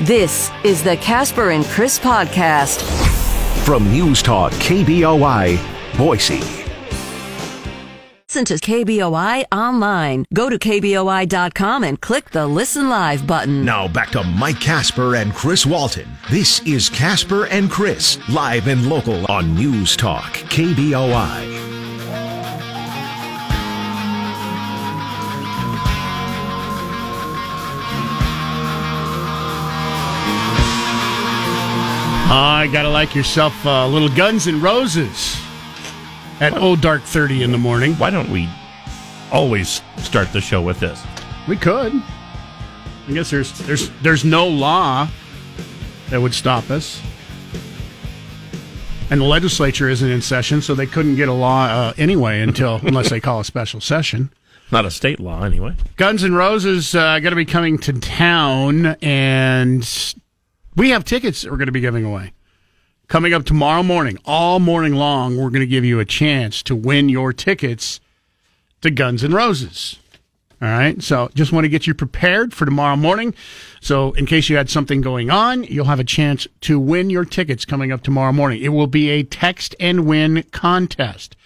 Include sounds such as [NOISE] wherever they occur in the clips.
This is the Casper and Chris podcast from News Talk KBOI, Boise. Listen to KBOI online. Go to KBOI.com and click the Listen Live button. Now back to Mike Casper and Chris Walton. This is Casper and Chris, live and local on News Talk KBOI. I gotta like yourself a uh, little Guns and Roses at Old Dark 30 in the morning. Why don't we always start the show with this? We could. I guess there's there's there's no law that would stop us. And the legislature isn't in session, so they couldn't get a law uh, anyway until [LAUGHS] unless they call a special session. Not a state law, anyway. Guns N' Roses uh, going to be coming to town, and we have tickets that we're going to be giving away. Coming up tomorrow morning, all morning long, we're going to give you a chance to win your tickets to Guns N' Roses. All right. So just want to get you prepared for tomorrow morning. So in case you had something going on, you'll have a chance to win your tickets coming up tomorrow morning. It will be a text and win contest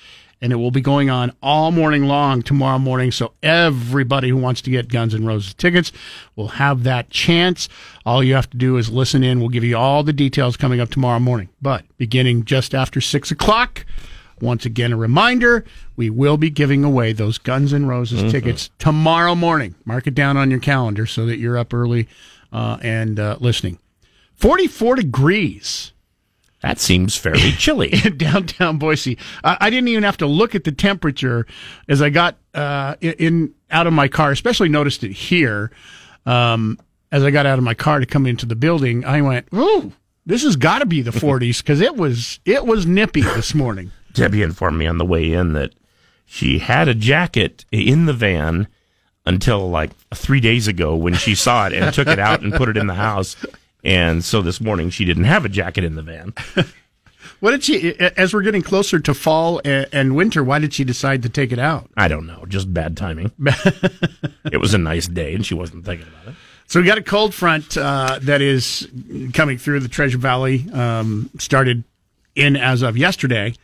and it will be going on all morning long tomorrow morning. So everybody who wants to get Guns N' Roses tickets will have that chance. All you have to do is listen in. We'll give you all the details coming up tomorrow morning. But beginning just after six o'clock, once again, a reminder, we will be giving away those Guns N' Roses mm-hmm. tickets tomorrow morning. Mark it down on your calendar so that you're up early uh, and uh, listening. 44 degrees that seems fairly [LAUGHS] chilly. in downtown Boise. I, I, didn't even have to look at the temperature as I got uh, in, in, out of my car. Especially noticed it here um, as I got out of my car to come into the building. I went, "Ooh, this has got to be the [LAUGHS] 40s," because it was it was nippy this morning. [LAUGHS] Debbie informed me on the way in that she had a jacket in the van until like three days ago when she saw it and took it out and put it in the house and so this morning she didn't have a jacket in the van. [LAUGHS] what did she, as we're getting closer to fall and winter, why did she decide to take it out? I don't know. Just bad timing. [LAUGHS] it was a nice day and she wasn't thinking about it. So we got a cold front uh, that is coming through the Treasure Valley, um, started in as of yesterday,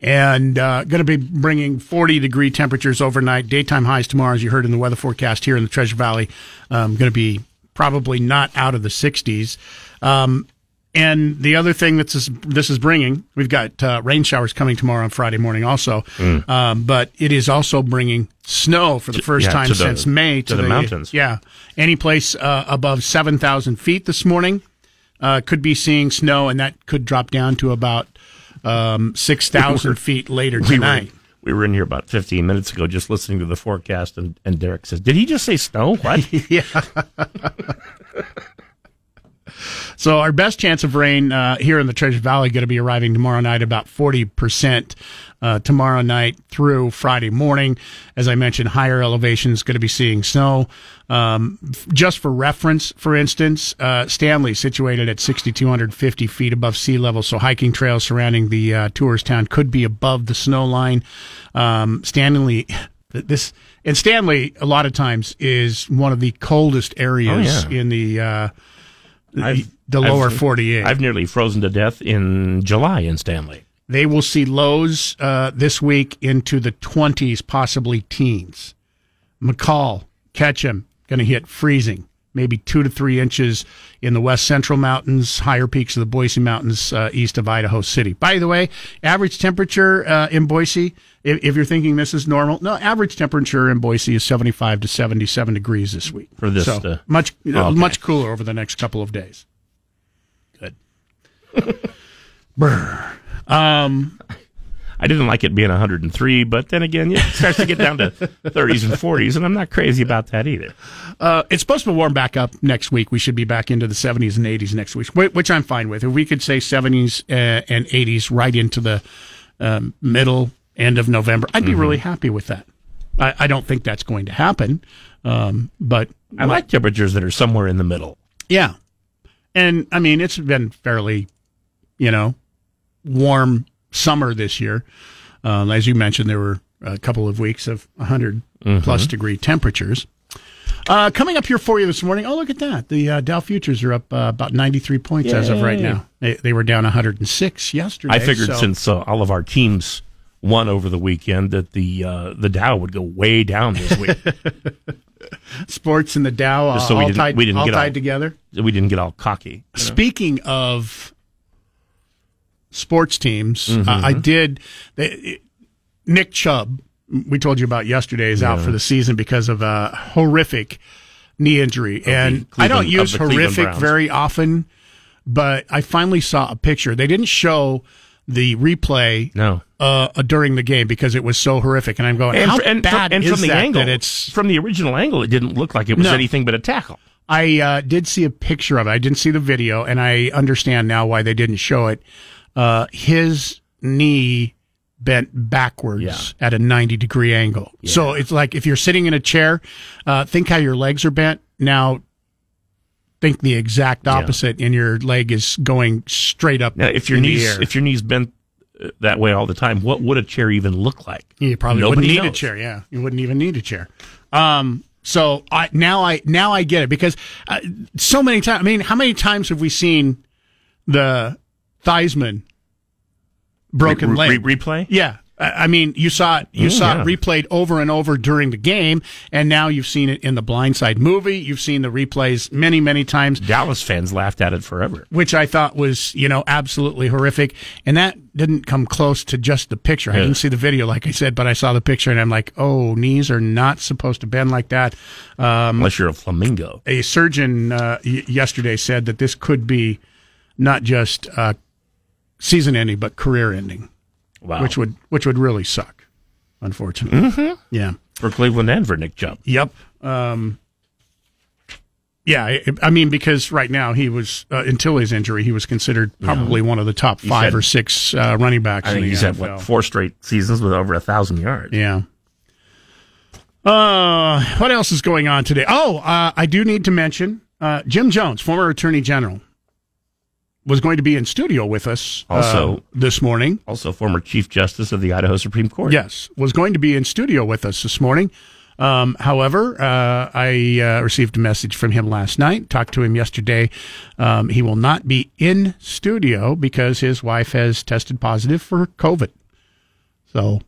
and uh, going to be bringing 40 degree temperatures overnight. Daytime highs tomorrow, as you heard in the weather forecast here in the Treasure Valley, um, going to be probably not out of the 60s. Um, and the other thing that this, is bringing, we've got uh, rain showers coming tomorrow on Friday morning also, mm. um, but it is also bringing snow for the first yeah, time since May to, to the, the, mountains. Yeah, any place uh, above seven thousand feet this morning uh, could be seeing snow, and that could drop down to about um, six thousand [LAUGHS] feet later tonight we were in here about 15 minutes ago just listening to the forecast, and, and Derek says, Did he just say snow? What? [LAUGHS] yeah. So, our best chance of rain uh, here in the Treasure Valley going to be arriving tomorrow night, about 40% uh, tomorrow night through Friday morning. As I mentioned, higher elevations going to be seeing snow. Um, just for reference, for instance, uh, Stanley situated at 6,250 feet above sea level, so hiking trails surrounding the uh, tourist town could be above the snow line. Um, Stanley, this and Stanley, a lot of times is one of the coldest areas oh, yeah. in the. Uh, the lower I've, 48. I've nearly frozen to death in July in Stanley. They will see lows uh, this week into the 20s, possibly teens. McCall, Ketchum, going to hit freezing, maybe two to three inches in the west central mountains, higher peaks of the Boise Mountains uh, east of Idaho City. By the way, average temperature uh, in Boise, if, if, you're thinking this is normal, no, average temperature in Boise is 75 to 77 degrees this week. For this, so uh, much okay. much cooler over the next couple of days. Good. Brr. Um, I didn't like it being 103, but then again, it starts to get down to 30s and 40s, and I'm not crazy about that either. Uh, it's supposed to warm back up next week. We should be back into the 70s and 80s next week, which I'm fine with. If we could say 70s uh, and 80s right into the um, middle, end of November, I'd be mm-hmm. really happy with that. I, I, don't think that's going to happen, um, but I like temperatures that are somewhere in the middle. Yeah, and I mean it's been fairly, you know, warm summer this year. Um, as you mentioned, there were a couple of weeks of 100 mm-hmm. plus degree temperatures. Uh, coming up here for you this morning. Oh, look at that. The uh, Dow futures are up uh, about 93 points as of right now. They, they were down 106 yesterday. I figured so- since uh, all of our teams won over the weekend that the uh, the Dow would go way down this week. [LAUGHS] sports and the Dow uh, so we all, didn't- tied, we didn't all get tied all- together. we didn't get all cocky. you know? Speaking of sports teams, Mm-hmm. uh, I did. They, Nick Chubb, we told you about yesterday, is out for the season because of a horrific knee injury, and I don't use of horrific very often, but I finally saw a picture. They didn't show the replay No. uh, during the game because it was so horrific, and I'm going, And, how and, bad from, and is from the that, angle, it's from the original angle, it didn't look like it was No. anything but a tackle. I uh, did see a picture of it. I didn't see the video, and I understand now why they didn't show it. Uh, his knee bent backwards Yeah. at a 90 degree angle. So it's like if you're sitting in a chair, uh, think how your legs are bent. Now, think the exact opposite, and your leg is going straight up. Now, if your knees if your knees bent uh, that way all the time, what would a chair even look like? You probably Nobody wouldn't need a chair. Yeah, you wouldn't even need a chair. Um, so I now I now I get it because uh, so many times. I mean, how many times have we seen the Theismann broken Re- leg? re- replay? yeah. I mean, you saw it. You Mm, saw yeah. it replayed over and over during the game, and now you've seen it in the Blindside movie. You've seen the replays many, many times Dallas fans laughed at it forever. which I thought was, you know, absolutely horrific. And that didn't come close to just the picture. I didn't see the video, like I said, but I saw the picture and I'm like, oh, knees are not supposed to bend like that. Um, Unless you're a flamingo. a surgeon uh, y- yesterday said that this could be not just uh, season ending, but career ending, Wow. which would which would really suck, unfortunately. Mm-hmm. Yeah. for Cleveland and for Nick Chubb. Yep. Um, yeah, I, I mean, because right now he was uh, until his injury, he was considered probably one of the top five had- or six uh, running backs. I in think he's had what four straight seasons with over a thousand yards. Yeah. Uh, what else is going on today? Oh, uh, I do need to mention uh, Jim Jones, former Attorney General, was going to be in studio with us uh, Also- this morning. Also, former Chief Justice of the Idaho Supreme Court. Yes, was going to be in studio with us this morning. Um, however, uh, I uh, received a message from him last night. Talked to him yesterday. Um, he will not be in studio because his wife has tested positive for COVID. So,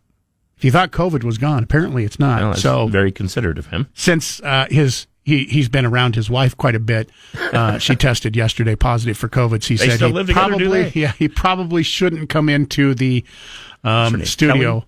if you thought COVID was gone, apparently it's not. That's so, very considerate of him. since uh, his he he's been around his wife quite a bit. Uh, she [LAUGHS] tested yesterday positive for COVID. He They said he together, probably yeah he probably shouldn't come into the um, studio.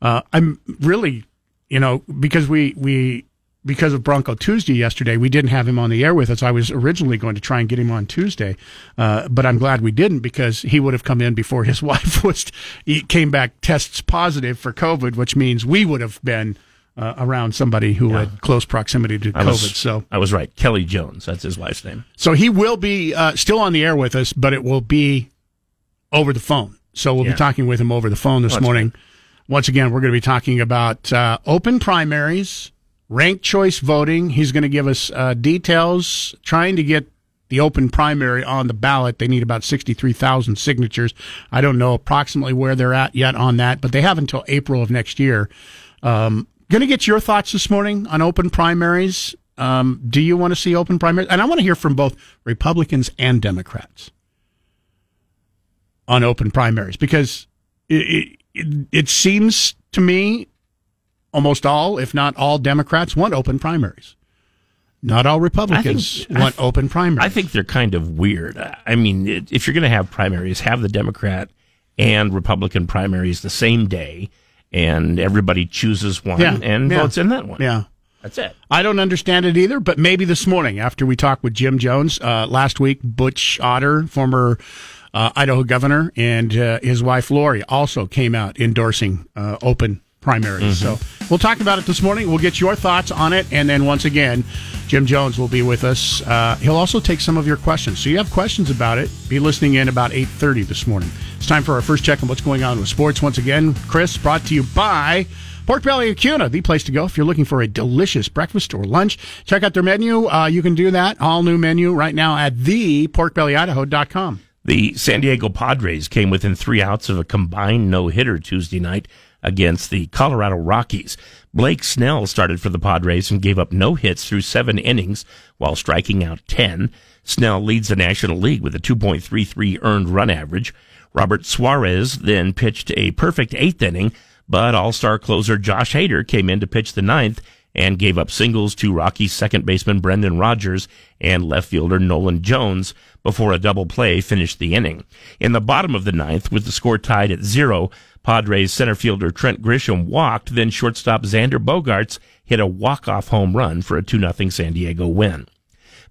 Uh, I'm really you know because we we because of Bronco Tuesday yesterday, we didn't have him on the air with us. I was originally going to try and get him on Tuesday, uh, but I'm glad we didn't because he would have come in before his [LAUGHS] wife was he came back tests positive for COVID, which means we would have been uh, around somebody who had close proximity to I COVID. was, so I was right. Kelly Jones. That's his wife's name. so he will be uh, still on the air with us, but it will be over the phone. So we'll Yeah. be talking with him over the phone this That's morning. Once again, we're going to be talking about uh, open primaries, ranked choice voting. He's going to give us uh, details, trying to get the open primary on the ballot. They need about 63,000 signatures. I don't know approximately where they're at yet on that, but they have until April of next year. Um, going to get your thoughts this morning on open primaries. Um, do you want to see open primaries? And I want to hear from both Republicans and Democrats on open primaries because it, it, it seems to me almost all, if not all, Democrats want open primaries. Not all Republicans I want th- open primaries. I think they're kind of weird. I mean, if you're going to have primaries, have the Democrat and Republican primaries the same day, and everybody chooses one Yeah, and yeah. votes in that one. yeah. That's it. I don't understand it either, but maybe this morning after we talked with Jim Jones uh, last week, Butch Otter, former uh, Idaho governor, and uh, his wife Lori also came out endorsing uh, open primaries. So we'll talk about it this morning. We'll get your thoughts on it, and then once again, Jim Jones will be with us. Uh, he'll also take some of your questions. So you have questions about it, be listening in about eight thirty this morning. It's time for our first check on what's going on with sports. Once again, Chris, brought to you by. Pork Belly and Kuna, the place to go if you're looking for a delicious breakfast or lunch. Check out their menu. Uh, you can do that. All new menu right now at theporkbellyidaho.com. The San Diego Padres came within three outs of a combined no hitter Tuesday night against the Colorado Rockies. Blake Snell started for the Padres and gave up no hits through seven innings while striking out 10. Snell leads the National League with a 2.33 earned run average. Robert Suarez then pitched a perfect eighth inning, but all-star closer Josh Hader came in to pitch the ninth and gave up singles to Rockies second baseman Brendan Rodgers and left fielder Nolan Jones before a double play finished the inning. In the bottom of the ninth, with the score tied at zero, Padres center fielder Trent Grisham walked, then shortstop Xander Bogaerts hit a walk-off home run for a 2-0 San Diego win.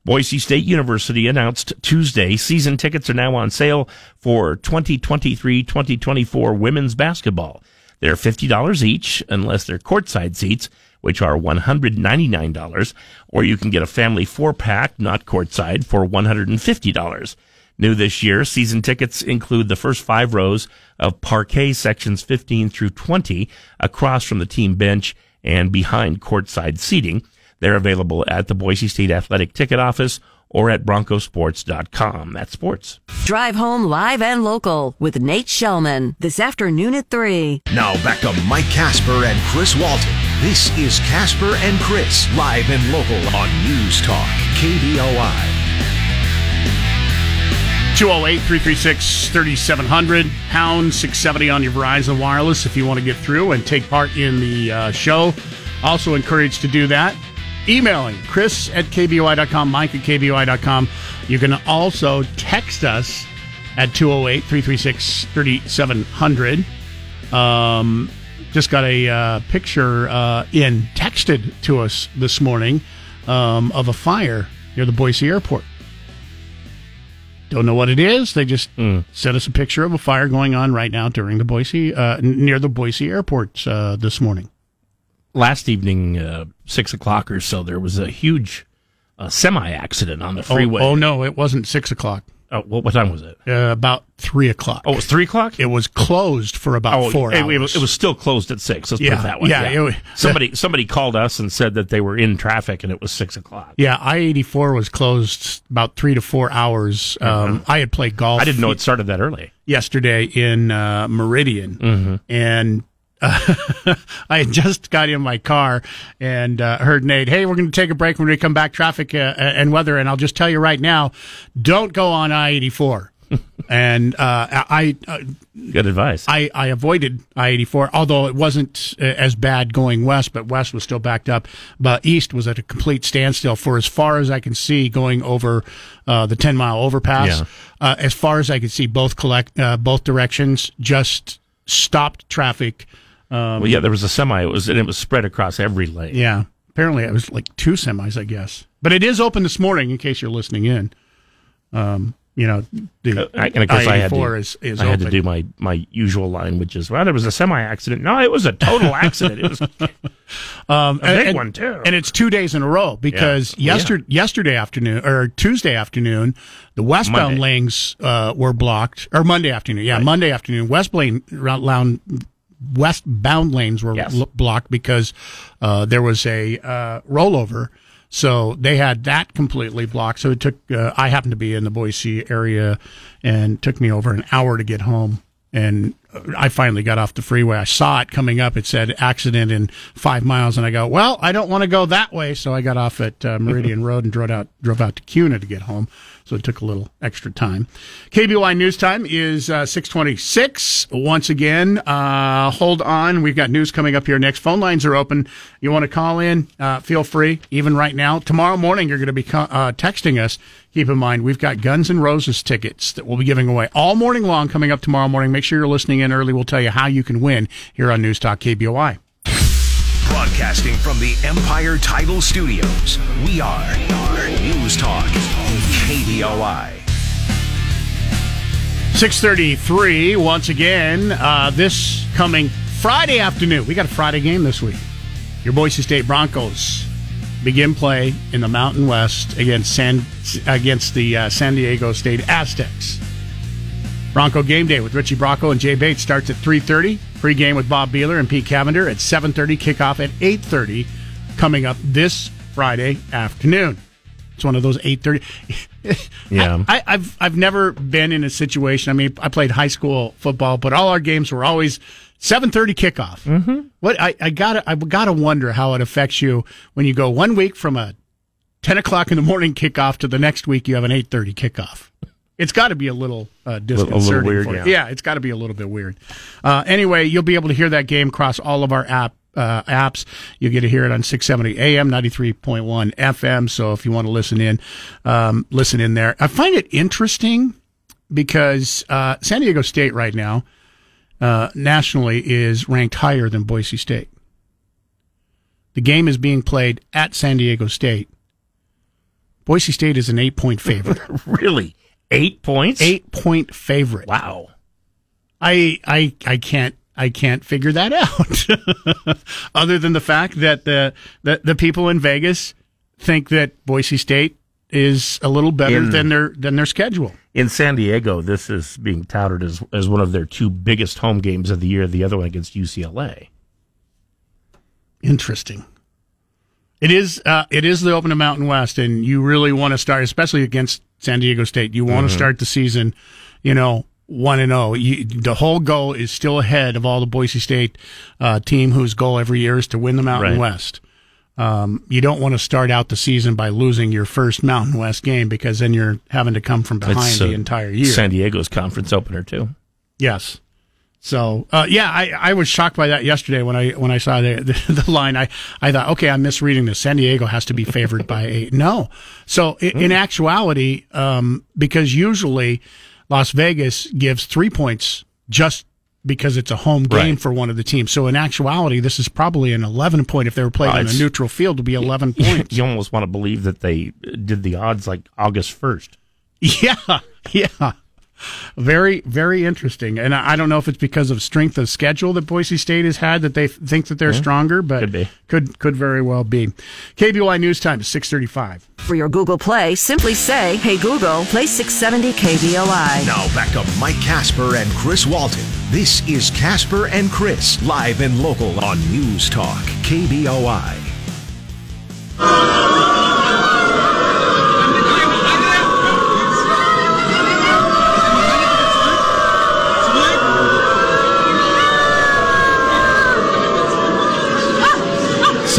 Boise State University announced Tuesday season tickets are now on sale for 2023-2024 women's basketball. They're $50 each unless they're courtside seats, which are $199, or you can get a family four pack, not courtside, for $150. New this year, season tickets include the first five rows of parquet sections 15 through 20 across from the team bench and behind courtside seating. They're available at the Boise State Athletic Ticket Office or at broncosports.com. That's sports. Drive home live and local with Nate Shelman this afternoon at 3. Now back to Mike Casper and Chris Walton. This is Casper and Chris, live and local on News Talk, KBOI. 208 336 3700, pound 670 on your Verizon Wireless if you want to get through and take part in the uh, show. Also encouraged to do that. Emailing chris at kboi.com, mike at kboi.com. You can also text us at 208 336 3700. Just got a uh, picture uh, in texted to us this morning um, of a fire near the Boise airport. Don't know what it is. They just sent us a picture of a fire going on right now during the Boise, uh, near the Boise airport uh, this morning. Last evening, uh, six o'clock or so, there was a huge uh, semi accident on the Oh, freeway. Oh, no, it wasn't six o'clock. Oh, what, what time was it? Uh, about three o'clock. Oh, it was three o'clock. it was closed for about Oh, four it, hours. it was, it was still closed at six. Let's put Yeah, it that way. yeah, it was- somebody somebody called us and said that they were in traffic and it was six o'clock. yeah, I eighty four was closed about three to four hours. Um, I had played golf. I didn't know it started that early. yesterday in uh, Meridian, Mm-hmm. and [LAUGHS] I had just got in my car and uh, heard Nate, "Hey, we're going to take a break when we come back. Traffic uh, and weather, and I'll just tell you right now, don't go on I eighty four. [LAUGHS] And uh, I, uh, Good advice. I, I avoided I eighty four, although it wasn't uh, as bad going west, but west was still backed up. But east was at a complete standstill for as far as I can see, going over uh, the ten mile overpass. Yeah. Uh, as far as I could see, both collect uh, both directions just stopped traffic. Well, yeah, there was a semi. It was and it was spread across every lane. Yeah, apparently it was like two semis, I guess. But it is open this morning, in case you're listening in. Um, you know, the Uh, I, and of course, I had to. Is, is I had to do my, my usual line, which is, "Well, there was a semi accident." No, it was a total [LAUGHS] accident. It was Um, a big and, one too. and it's two days in a row because Yeah. Oh, yester- yesterday afternoon or Tuesday afternoon, the westbound Monday. lanes uh, were blocked, or Monday afternoon, yeah, Monday afternoon, westbound round, westbound lanes were Yes. l- blocked because uh, there was a uh, rollover. So they had that completely blocked. So it took. Uh, I happened to be in the Boise area, and took me over an hour to get home. And uh, I finally got off the freeway. I saw it coming up. It said accident in five miles, and I go, well, I don't want to go that way. So I got off at uh, Meridian [LAUGHS] Road and drove out drove out to Kuna to get home. So it took a little extra time. KBY News Time is uh, six twenty six. Once again, uh, hold on. We've got news coming up here next. Phone lines are open. You want to call in? Uh, feel free. Even right now, tomorrow morning, you're going to be uh, texting us. Keep in mind, we've got Guns N' Roses tickets that we'll be giving away all morning long coming up tomorrow morning. Make sure you're listening in early. We'll tell you how you can win here on News Talk KBOI. Broadcasting from the Empire Title Studios, we are News Talk, KBOI. 633 once again uh, this coming friday afternoon. We got a friday game this week. Your boise state broncos begin play in the mountain west against san against the uh, san diego state aztecs. Bronco game day with richie brocco and jay bates starts at 3.30 pregame with bob behler and pete cavender at 7.30 kickoff at 8.30 coming up this friday afternoon It's one of those eight thirty. [LAUGHS] Yeah. I, I've I've never been in a situation. I mean, I played high school football, but all our games were always seven thirty kickoff. Mm-hmm. What I, I gotta I gotta wonder how it affects you when you go one week from a ten o'clock in the morning kickoff to the next week you have an eight thirty kickoff. It's got to be a little uh, disconcerting. weird, for you. yeah. yeah, it's got to be a little bit weird. Uh, anyway, you'll be able to hear that game across all of our app uh, apps. You get to hear it on 670 AM, 93.1 FM. So if you want to listen in, um, listen in there. I find it interesting because uh, San Diego State right now uh, nationally is ranked higher than Boise State. The game is being played at San Diego State. Boise State is an eight point favorite. [LAUGHS] really? Eight points? eight point favorite. Wow. I I I can't I can't figure that out. [LAUGHS] Other than the fact that the, the the people in Vegas think that Boise State is a little better In- than their than their schedule. In San Diego, this is being touted as, as one of their two biggest home games of the year, the other one against UCLA. Interesting. It is uh, it is the Open of Mountain West, and you really want to start, especially against San Diego State. You want to start the season, you know, one and zero. The whole goal is still ahead of all the Boise State uh, team, whose goal every year is to win the Mountain Right. West. Um, you don't want to start out the season by losing your first Mountain West game because then you're having to come from behind the entire year. San Diego's conference opener, too. Yes. So uh, yeah, I, I was shocked by that yesterday when I when I saw the, [LAUGHS] the the line. I I thought, okay, I'm misreading this. San Diego has to be favored by eight. No, so in, in actuality, um, because usually Las Vegas gives three points just because it's a home game Right. for one of the teams. So in actuality, this is probably an 11 point. If they were played on a neutral field, to be 11 [LAUGHS] points. You almost want to believe that they did the odds like August 1st. [LAUGHS] Yeah, yeah. Very, very interesting. And I I don't know if it's because of strength of schedule that Boise State has had that they think that they're stronger, but could be. could could very well be. KBOI News Time is six thirty five. For your Google Play, simply say, Hey Google, play 670 KBOI. Now back to Mike Casper and Chris Walton. This is Casper and Chris, live and local on News Talk, KBOI.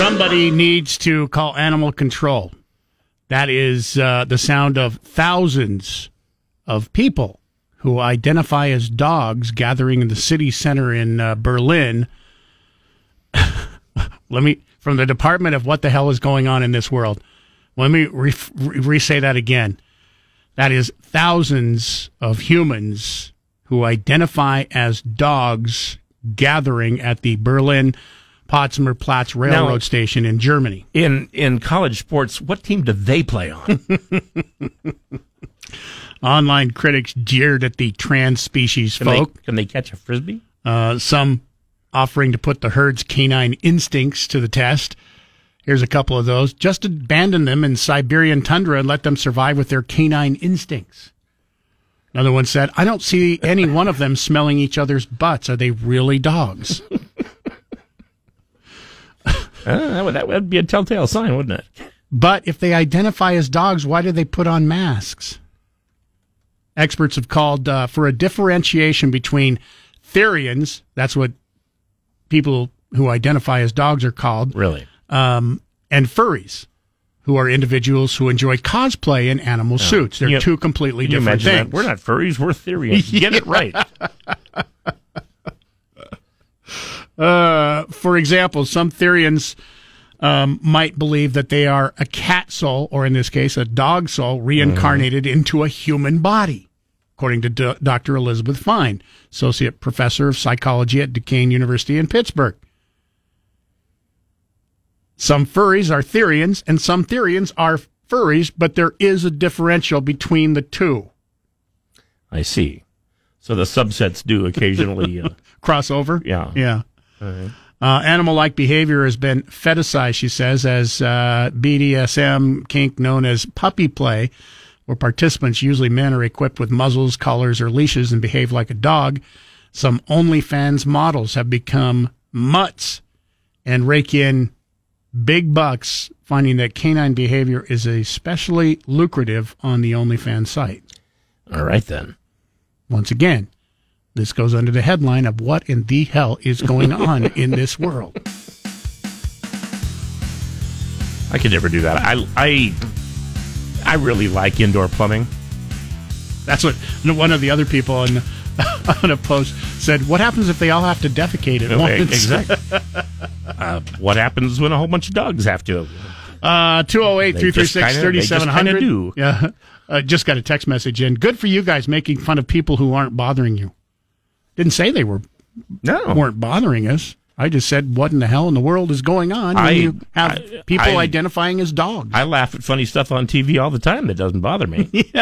Somebody needs to call animal control. That is uh, the sound of thousands of people who identify as dogs gathering in the city center in uh, Berlin. [LAUGHS] Let me, from the Department of What the Hell is Going On in This World, let me re- re say that again. That is thousands of humans who identify as dogs gathering at the Berlin Potsdamer Platz railroad Now- station in Germany. In in college sports, what team do they play on? [LAUGHS] Online critics jeered at the trans species Can they, folk, can they catch a frisbee? uh, some offering to put the herd's canine instincts to the test. Here's a couple of those. Just abandon them in Siberian tundra and let them survive with their canine instincts. Another one said, I don't see any one of them smelling each other's butts. Are they really dogs? [LAUGHS] Uh, that, would, that would be a telltale sign, wouldn't it? But if they identify as dogs, why do they put on masks? Experts have called uh, for a differentiation between Therians, that's what people who identify as dogs are called, Really? um, and furries, who are individuals who enjoy cosplay in animal suits. They're You- two completely different things. that? We're not furries, we're Therians. Get it [LAUGHS] right. Uh, for example, some Therians um, might believe that they are a cat soul, or in this case, a dog soul, reincarnated into a human body, according to D- Dr. Elizabeth Fine, associate professor of psychology at Duquesne University in Pittsburgh. Some furries are Therians, and some Therians are furries, but there is a differential between the two. I see. So the subsets do occasionally. Uh, [LAUGHS] crossover. Yeah. Yeah. Uh, animal like behavior has been fetishized, she says, as uh, BDSM kink known as puppy play, where participants, usually men, are equipped with muzzles, collars, or leashes and behave like a dog. Some OnlyFans models have become mutts and rake in big bucks finding that canine behavior is especially lucrative on the OnlyFans site. All right then. Once again, this goes under the headline of what in the hell is going on [LAUGHS] in this world. I could never do that. I I I really like indoor plumbing. That's what one of the other people on [LAUGHS] on a post said. What happens if they all have to defecate at Okay, once? exactly. [LAUGHS] uh, what happens when a whole bunch of dogs have to? Uh, 208 They 336 kinda- they just 3700. Yeah. Uh, just got a text message in. Good for you guys making fun of people who aren't bothering you. Didn't say they were No. weren't bothering us. I just said, what in the hell in the world is going on when I- you have I- people I- identifying as dogs? I laugh at funny stuff on TV all the time that doesn't bother me. [LAUGHS]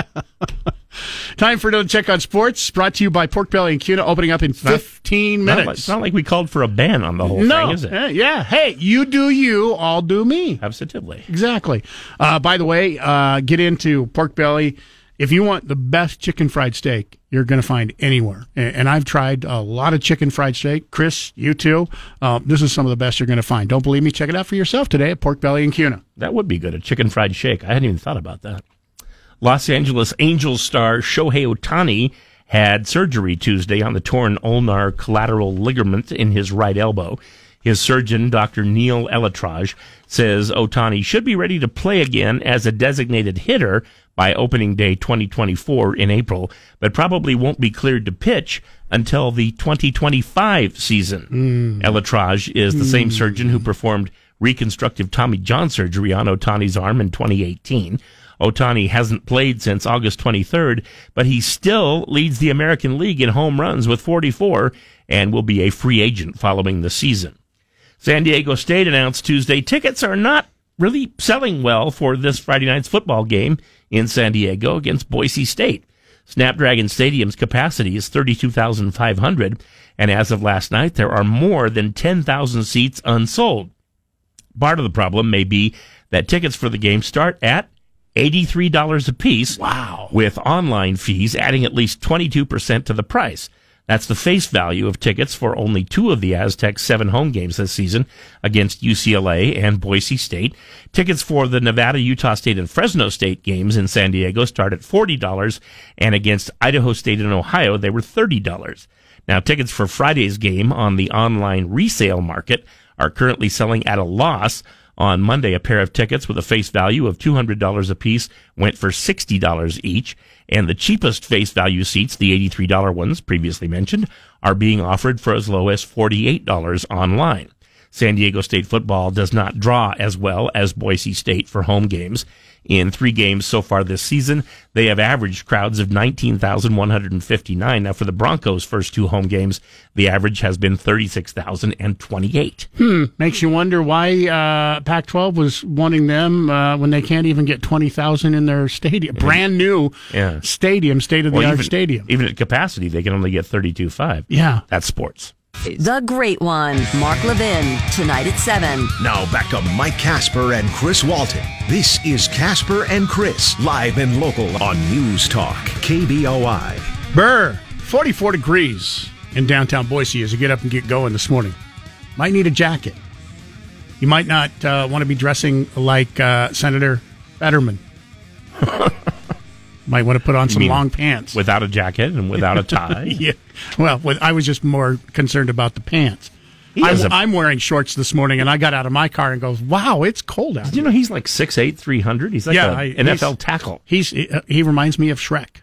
Time for another check on sports. Brought to you by Pork Belly and Kuna, opening up in 15 Not like- minutes. it's not like we called for a ban on the whole no, thing, is it? Eh, yeah. Hey, you do you, I'll do me. Absolutely. Exactly. Uh, by the way, uh, get into pork belly. If you want the best chicken fried steak, you're going to find anywhere. And, I've tried a lot of chicken fried steak. Chris, you too. Uh, this is some of the best you're going to find. Don't believe me? Check it out for yourself today at Pork Belly and Kuna. That would be good. A chicken fried shake. I hadn't even thought about that. Los Angeles Angels star Shohei Ohtani had surgery Tuesday on the torn ulnar collateral ligament in his right elbow. His surgeon, Dr. Neal ElAttrache, says Ohtani should be ready to play again as a designated hitter by opening day 2024 in April, but probably won't be cleared to pitch until the 2025 season. Mm. ElAttrache is the same mm. surgeon who performed reconstructive Tommy John surgery on Ohtani's arm in 2018. Ohtani hasn't played since August 23rd, but he still leads the American League in home runs with 44 and will be a free agent following the season. San Diego State announced Tuesday tickets are not really selling well for this Friday night's football game in San Diego against Boise State. Snapdragon Stadium's capacity is 32,500, and as of last night, there are more than 10,000 seats unsold. Part of the problem may be that tickets for the game start at $83 a piece. Wow. With online fees adding at least 22% to the price. That's the face value of tickets for only two of the Aztecs' seven home games this season against UCLA and Boise State. Tickets for the Nevada, Utah State, and Fresno State games in San Diego start at $40, and against Idaho State and Ohio, they were $30. Now, tickets for Friday's game on the online resale market are currently selling at a loss. On Monday, a pair of tickets with a face value of $200 apiece went for $60 each, and the cheapest face value seats, the $83 ones previously mentioned, are being offered for as low as $48 online. San Diego State football does not draw as well as Boise State for home games. In three games so far this season, they have averaged crowds of 19,159. Now, for the Broncos' first two home games, the average has been 36,028. Makes you wonder why uh, Pac 12 was wanting them uh, when they can't even get 20,000 in their stadium. Brand new Yeah. stadium, state of the art stadium. Even at capacity, they can only get 32.5. Yeah. That's sports. The Great One, Mark Levin, tonight at 7. Now back to Mike Casper and Chris Walton. This is Casper and Chris, live and local on News Talk, KBOI. Burr, 44 degrees in downtown Boise as you get up and get going this morning. Might need a jacket. You might not uh, want to be dressing like uh, Senator Fetterman. [LAUGHS] might want to put on some mean long pants. Without a jacket and without a [LAUGHS] tie. yeah. Well, with, I was just more concerned about the pants. I'm, a- I'm wearing shorts this morning, and I got out of my car and goes, "Wow, it's cold out." Did you know he's like 6'8", 300? He's like Yeah, an I- NFL he's- tackle. He's he, uh, he reminds me of Shrek.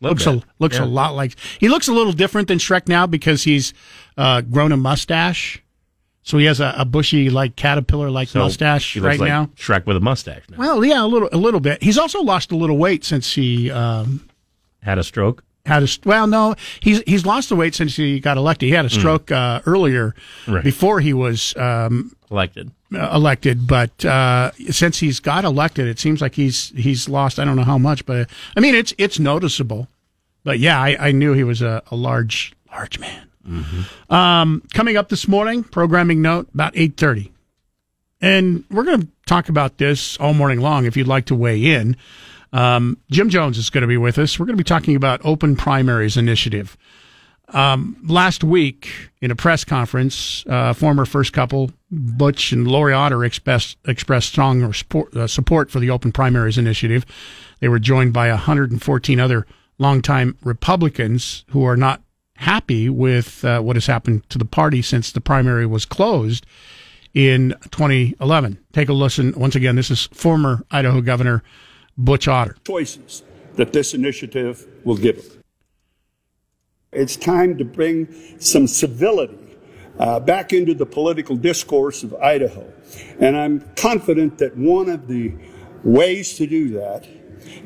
Looks a looks Yeah. a lot like he looks a little different than Shrek now because he's uh, grown a mustache. So he has a, a bushy like caterpillar like So mustache right like now. Shrek with a mustache now. Well, yeah, a little a little bit. He's also lost a little weight since he um, Had a stroke. had a well no he's he's lost the weight since he got elected. He had a stroke uh, earlier Hmm. Right. before he was um, Elected. uh, elected, but uh, since he's got elected, it seems like he's he's lost. I don't know how much, but I mean it's it's noticeable. But yeah, I, I knew he was a, a large large man. Um, coming up this morning, programming note about eight thirty, and we're going to talk about this all morning long. If you'd like to weigh in, um, Jim Jones is going to be with us. We're going to be talking about Open Primaries Initiative. Um, last week in a press conference, uh, former first couple Butch and Lori Otter expressed, expressed strong support, uh, support for the open primaries initiative. They were joined by 114 other longtime Republicans who are not happy with uh, what has happened to the party since the primary was closed in 2011. Take a listen. Once again, this is former Idaho Governor Butch Otter. Choices that this initiative will give them. It's time to bring some civility uh, back into the political discourse of Idaho. And I'm confident that one of the ways to do that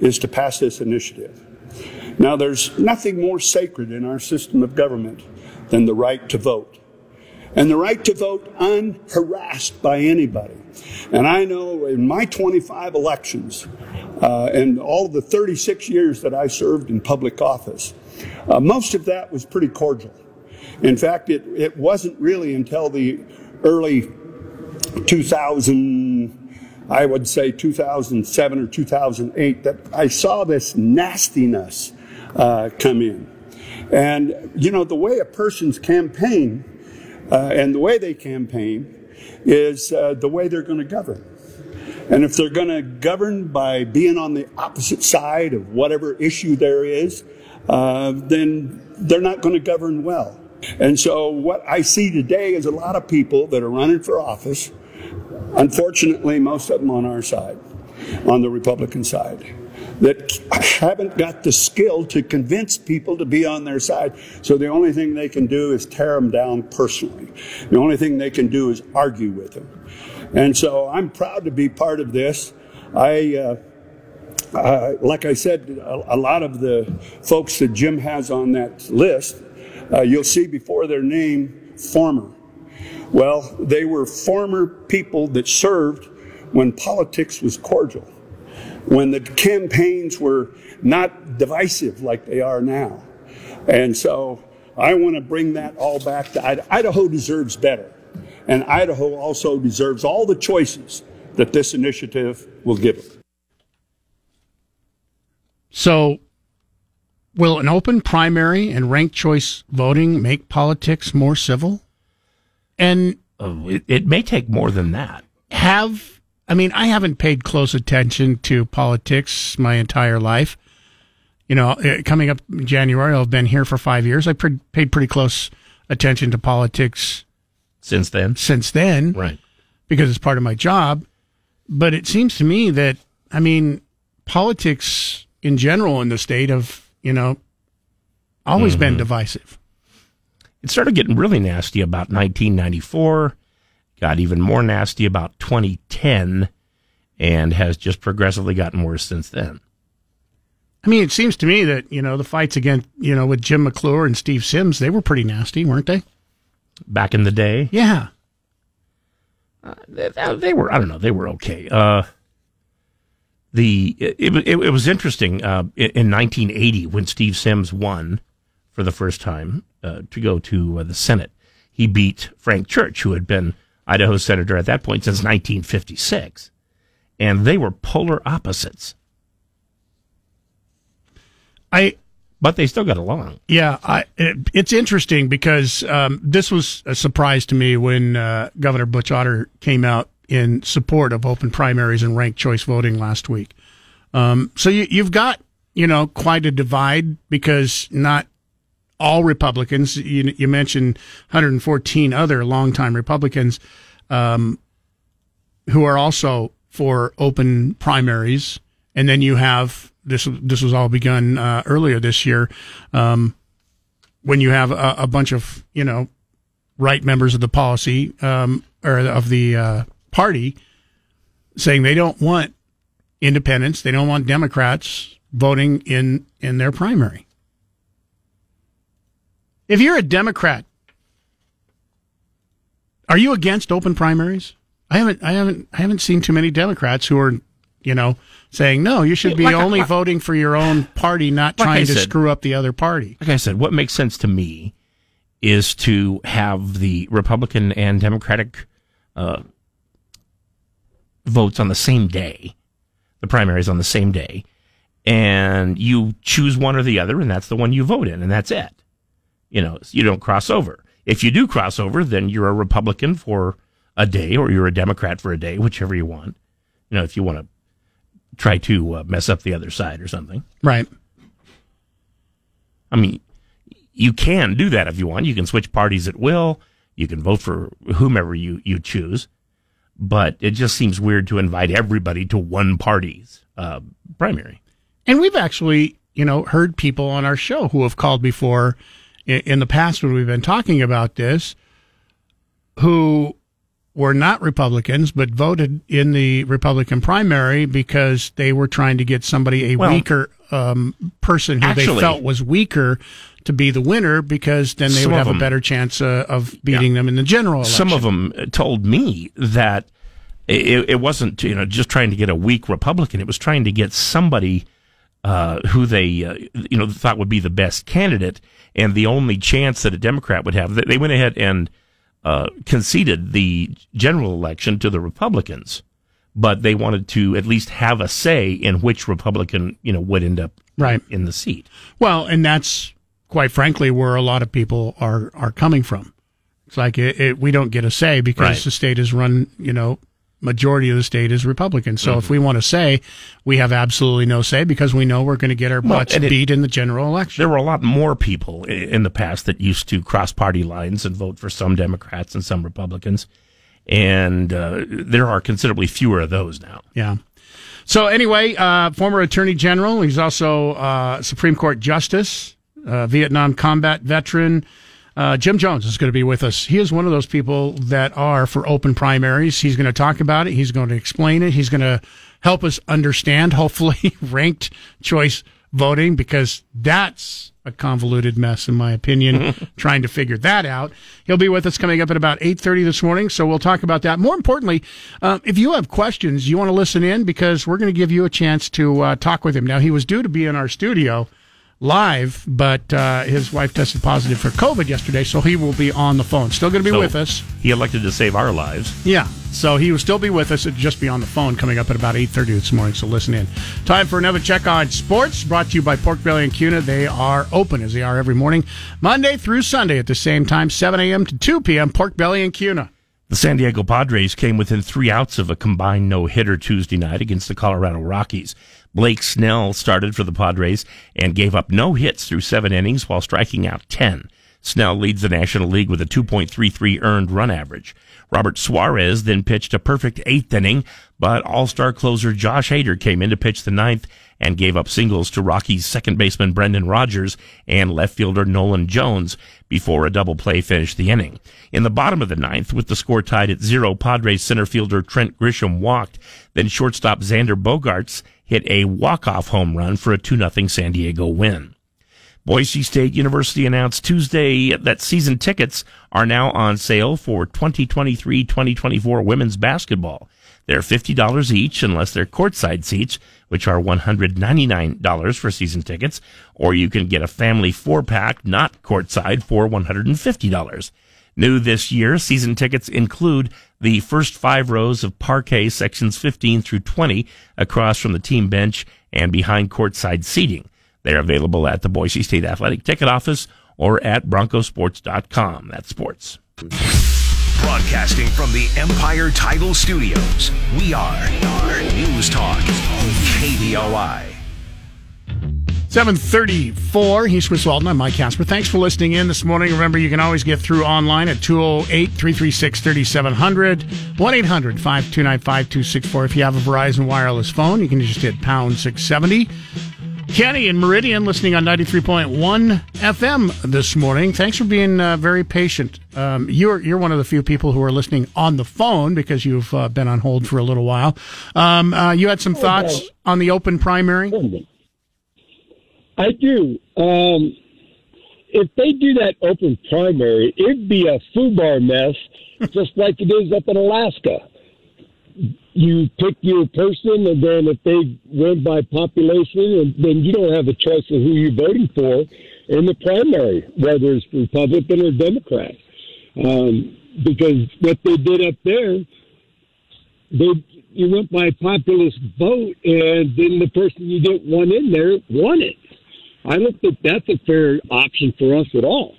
is to pass this initiative. Now, there's nothing more sacred in our system of government than the right to vote. And the right to vote unharassed by anybody. And I know in my 25 elections uh, and all the 36 years that I served in public office, uh, most of that was pretty cordial. In fact, it, it wasn't really until the early 2000, I would say 2007 or 2008, that I saw this nastiness uh, come in. And, you know, the way a person's campaign uh, and the way they campaign is uh, the way they're going to govern. And if they're going to govern by being on the opposite side of whatever issue there is, uh, then they're not going to govern well. And so what I see today is a lot of people that are running for office, unfortunately, most of them on our side, on the Republican side, that haven't got the skill to convince people to be on their side. So the only thing they can do is tear them down personally. The only thing they can do is argue with them. And so I'm proud to be part of this. I, uh, uh, like I said, a, a, lot of the folks that Jim has on that list, uh, you'll see before their name, former. Well, they were former people that served when politics was cordial, when the campaigns were not divisive like they are now. And so I want to bring that all back to Idaho. Idaho deserves better. And Idaho also deserves all the choices that this initiative will give them. So, will an open primary and ranked choice voting make politics more civil? And uh, it, it may take more than that. Have I mean, I haven't paid close attention to politics my entire life. You know, uh, coming up January, I've been here for five years. I pre- paid pretty close attention to politics since then. Since then, right? Because it's part of my job. But it seems to me that I mean, politics in general in the state have, you know, always mm-hmm. been divisive. It started getting really nasty about 1994, got even more nasty about 2010, and has just progressively gotten worse since then. I mean, it seems to me that, you know, the fights against, you know, with Jim McClure and Steve Symms, they were pretty nasty, weren't they? Back in the day? Yeah. Uh, they, they, were, I don't know, they were okay. Uh, the it, it, it was interesting uh, in, in, 1980 when Steve Symms won for the first time uh, to go to uh, the Senate. He beat Frank Church, who had been Idaho senator at that point since 1956, and they were polar opposites. I but they still got along. Yeah, I, it, it's interesting because um, this was a surprise to me when uh, Governor Butch Otter came out in support of open primaries and ranked choice voting last week. Um, so you, you've got, you know, quite a divide because not all Republicans, you, you mentioned 114 other longtime Republicans um, who are also for open primaries. And then you have this, this was all begun uh, earlier this year um, when you have a, a, bunch of, you know, right members of the policy um, or of the uh, party saying they don't want independents, they don't want Democrats voting in in their primary. If you're a Democrat, are you against open primaries? I haven't I haven't I haven't seen too many Democrats who are, you know, saying no, you should be like only voting for your own party, not like trying to screw up the other party. Like I said, what makes sense to me is to have the Republican and Democratic uh, votes on the same day, the primaries on the same day, and you choose one or the other, and that's the one you vote in, and that's it. You know, you don't cross over. If you do cross over, then you're a Republican for a day or you're a Democrat for a day, whichever you want. You know, if you want to try to uh, mess up the other side or something. Right. I mean, you can do that if you want. You can switch parties at will. You can vote for whomever you, you choose. But it just seems weird to invite everybody to one party's uh, primary. And we've actually, you know, heard people on our show who have called before in, in the past when we've been talking about this who were not Republicans but voted in the Republican primary because they were trying to get somebody a Well, weaker um, person who they felt was weaker to be the winner because then they would have a better chance uh, of beating them in the general election. Some of them told me that it, it wasn't, you know, just trying to get a weak Republican. It was trying to get somebody uh, who they, uh, you know, thought would be the best candidate and the only chance that a Democrat would have. They- went ahead and uh, conceded the general election to the Republicans, but they wanted to at least have a say in which Republican, you know, would end up Right. in the seat. Well, and that's quite frankly where a lot of people are are coming from. It's like it, it, we don't get a say because Right. the state is run, you know, majority of the state is Republican. So Mm-hmm. if we want to say, we have absolutely no say because we know we're going to get our Well, butts it- beat in the general election. There were a lot more people in the past that used to cross party lines and vote for some Democrats and some Republicans. And uh, there are considerably fewer of those now. Yeah. So anyway, uh, former Attorney General, he's also uh, Supreme Court Justice, uh, Vietnam combat veteran. Uh, Jim Jones is going to be with us. He is one of those people that are for open primaries. He's going to talk about it. He's going to explain it. He's going to help us understand, hopefully, [LAUGHS] ranked choice voting because that's a convoluted mess, in my opinion. [LAUGHS] trying to figure that out. He'll be with us coming up at about eight thirty this morning, so we'll talk about that. More importantly, uh, if you have questions, you want to listen in because we're going to give you a chance to uh, talk with him. Now, he was due to be in our studio live, but uh, his wife tested positive for COVID yesterday, so he will be on the phone. Still going to be So with us. He elected to save our lives. Yeah. So he will still be with us. It'll just be on the phone coming up at about 8.30 this morning, so listen in. Time for another check on sports, brought to you by Pork Belly and Kuna. They are open, as they are every morning, Monday through Sunday at the same time, 7 a.m. to 2 p.m., Pork Belly and Kuna. The San Diego Padres came within three outs of a combined no hitter Tuesday night against the Colorado Rockies. Blake Snell started for the Padres and gave up no hits through seven innings while striking out 10. Snell leads the National League with a 2.33 earned run average. Robert Suarez then pitched a perfect eighth inning, but all-star closer Josh Hader came in to pitch the ninth and gave up singles to Rockies second baseman Brendan Rodgers and left fielder Nolan Jones before a double play finished the inning. In the bottom of the ninth, with the score tied at zero, Padres center fielder Trent Grisham walked. Then shortstop Xander Bogaerts hit a walk-off home run for a 2-0 San Diego win. Boise State University announced Tuesday that season tickets are now on sale for 2023-2024 women's basketball. They're $50 each unless they're courtside seats, which are $199 for season tickets, or you can get a family four pack not courtside for $150. New this year, season tickets include the first five rows of parquet sections 15 through 20 across from the team bench and behind courtside seating. They're available at the Boise State Athletic Ticket Office or at broncosports.com. That's sports. Broadcasting from the Empire Title Studios, we are News Talk, KBOI. 734. He's Chris Walton. I'm Mike Casper. Thanks for listening in this morning. Remember, you can always get through online at 208 336 3700, 1 800 529 5264. If you have a Verizon wireless phone, you can just hit pound 670. Kenny and Meridian listening on 93.1 FM this morning. Thanks for being uh, very patient. Um, you're you're one of the few people who are listening on the phone because you've uh, been on hold for a little while. Um, uh, you had some thoughts on the open primary? I do. Um, if they do that open primary, it'd be a foobar mess, [LAUGHS] just like it is up in Alaska. You pick your person, and then if they win by population, and then you don't have a choice of who you're voting for in the primary, whether it's Republican or Democrat. Um, because what they did up there, they you went by populist vote, and then the person you didn't want in there won it. I don't think that's a fair option for us at all.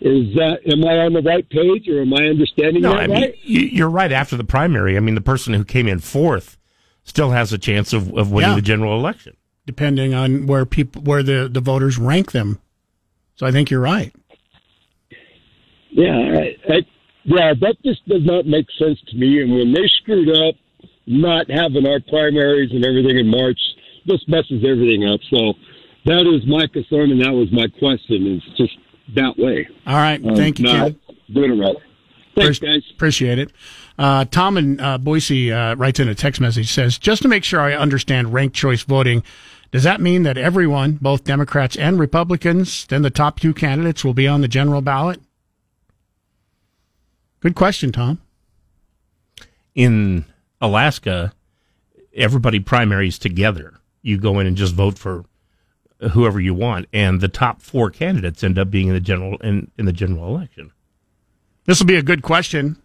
Is that am I on the right page or am I understanding No, that I mean right? you- you're right. After the primary, I mean the person who came in fourth still has a chance of, of winning Yeah. the general election. depending on where people where the, the voters rank them. So I think you're right. Yeah, I, I, yeah, that just does not make sense to me. And when they screwed up not having our primaries and everything in March, this messes everything up. So that is my concern, and that was my question. Is just that way. All right, Um, thank you, not Ken. doing it right. Thanks, Appre- guys. Appreciate it. Uh, Tom in uh, Boise uh, writes in a text message says, just to make sure I understand ranked choice voting, does that mean that everyone, both Democrats and Republicans, then the top two candidates will be on the general ballot? Good question, Tom. In Alaska, everybody primaries together. You go in and just vote for whoever you want, and the top four candidates end up being in the general in, in the general election. This will be a good question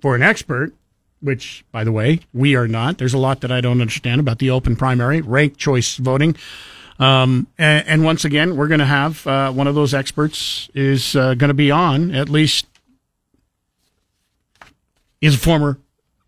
for an expert, which, by the way, we are not. There's a lot that I don't understand about the open primary, ranked choice voting. Um, and, and once again, we're going to have uh, one of those experts is uh, going to be on, at least is a former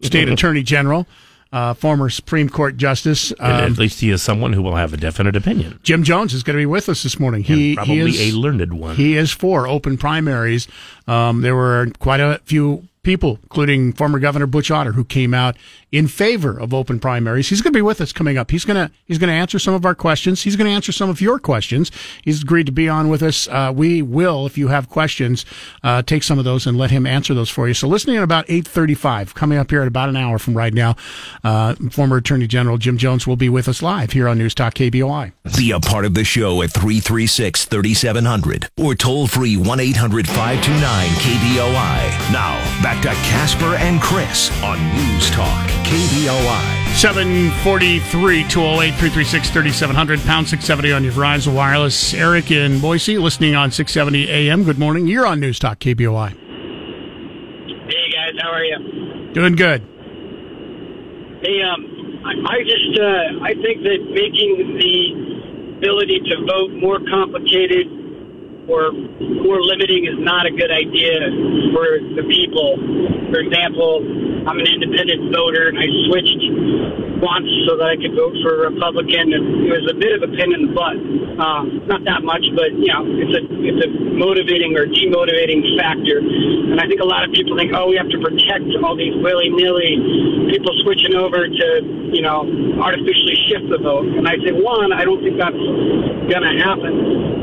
state [LAUGHS] attorney general, uh, former Supreme Court justice. Um, at least he is someone who will have a definite opinion. Jim Jones is going to be with us this morning. And He, probably he is, a learned one. He is for open primaries. Um, there were quite a few people, including former Governor Butch Otter, who came out in favor of open primaries. He's going to be with us coming up. He's going to he's going to answer some of our questions. He's going to answer some of your questions. He's agreed to be on with us. Uh, we will, if you have questions, uh, take some of those and let him answer those for you. So listening at about eight thirty-five, coming up here at about an hour from right now, uh, former Attorney General Jim Jones will be with us live here on News Talk KBOI. Be a part of the show at 336 3700 or toll free 1 800 529 KBOI. Now, back to Casper and Chris on News Talk KBOI. 743 208 336 3700 pound 670 on your Verizon Wireless. Eric in Boise, listening on 670 AM. Good morning. You're on News Talk KBOI. Hey guys, how are you? Doing good. Hey, um, I, I just uh, I think that making the ability to vote more complicated or more limiting is not a good idea for the people. For example, I'm an independent voter and I switched once so that I could vote for a Republican, it was a bit of a pain in the butt. Um, not that much, but you know, it's a it's a motivating or demotivating factor. And I think a lot of people think, oh, we have to protect all these willy nilly people switching over to you know artificially shift the vote. And I say, one, I don't think that's gonna happen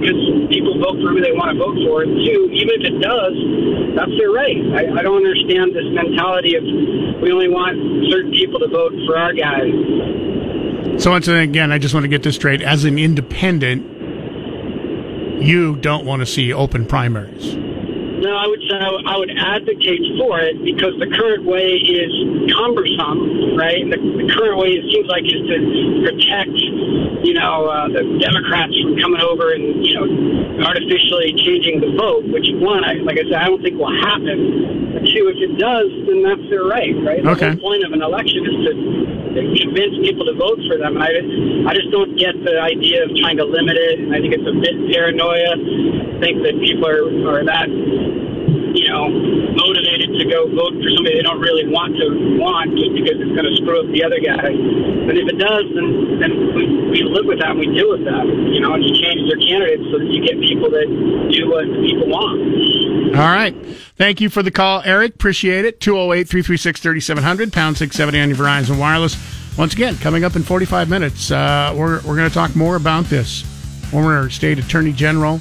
because people vote for who they want to vote for. And two, even if it does, that's their right. I, I don't understand this mentality of we only want certain people to vote for our guys. So, once again, I just want to get this straight. As an independent, you don't want to see open primaries. No, I would say I would- advocate for it because the current way is cumbersome, right? The, the current way it seems like is to protect, you know, uh, the Democrats from coming over and you know artificially changing the vote. Which one, I, like I said, I don't think will happen. But two, if it does, then that's their right, right? Okay. The whole point of an election is to convince people to vote for them. And I, I just don't get the idea of trying to limit it. I think it's a bit paranoia. I think that people are, are that, you know, motivated to go vote for somebody they don't really want to want just because it's going to screw up the other guy. And if it does, then, then we, we live with that and we deal with that. You know, and you change their candidates so that you get people that do what people want. All right. Thank you for the call, Eric. Appreciate it. 208 336 3700, pound 670 on your Verizon Wireless. Once again, coming up in 45 minutes, uh, we're, we're going to talk more about this. Former State Attorney General,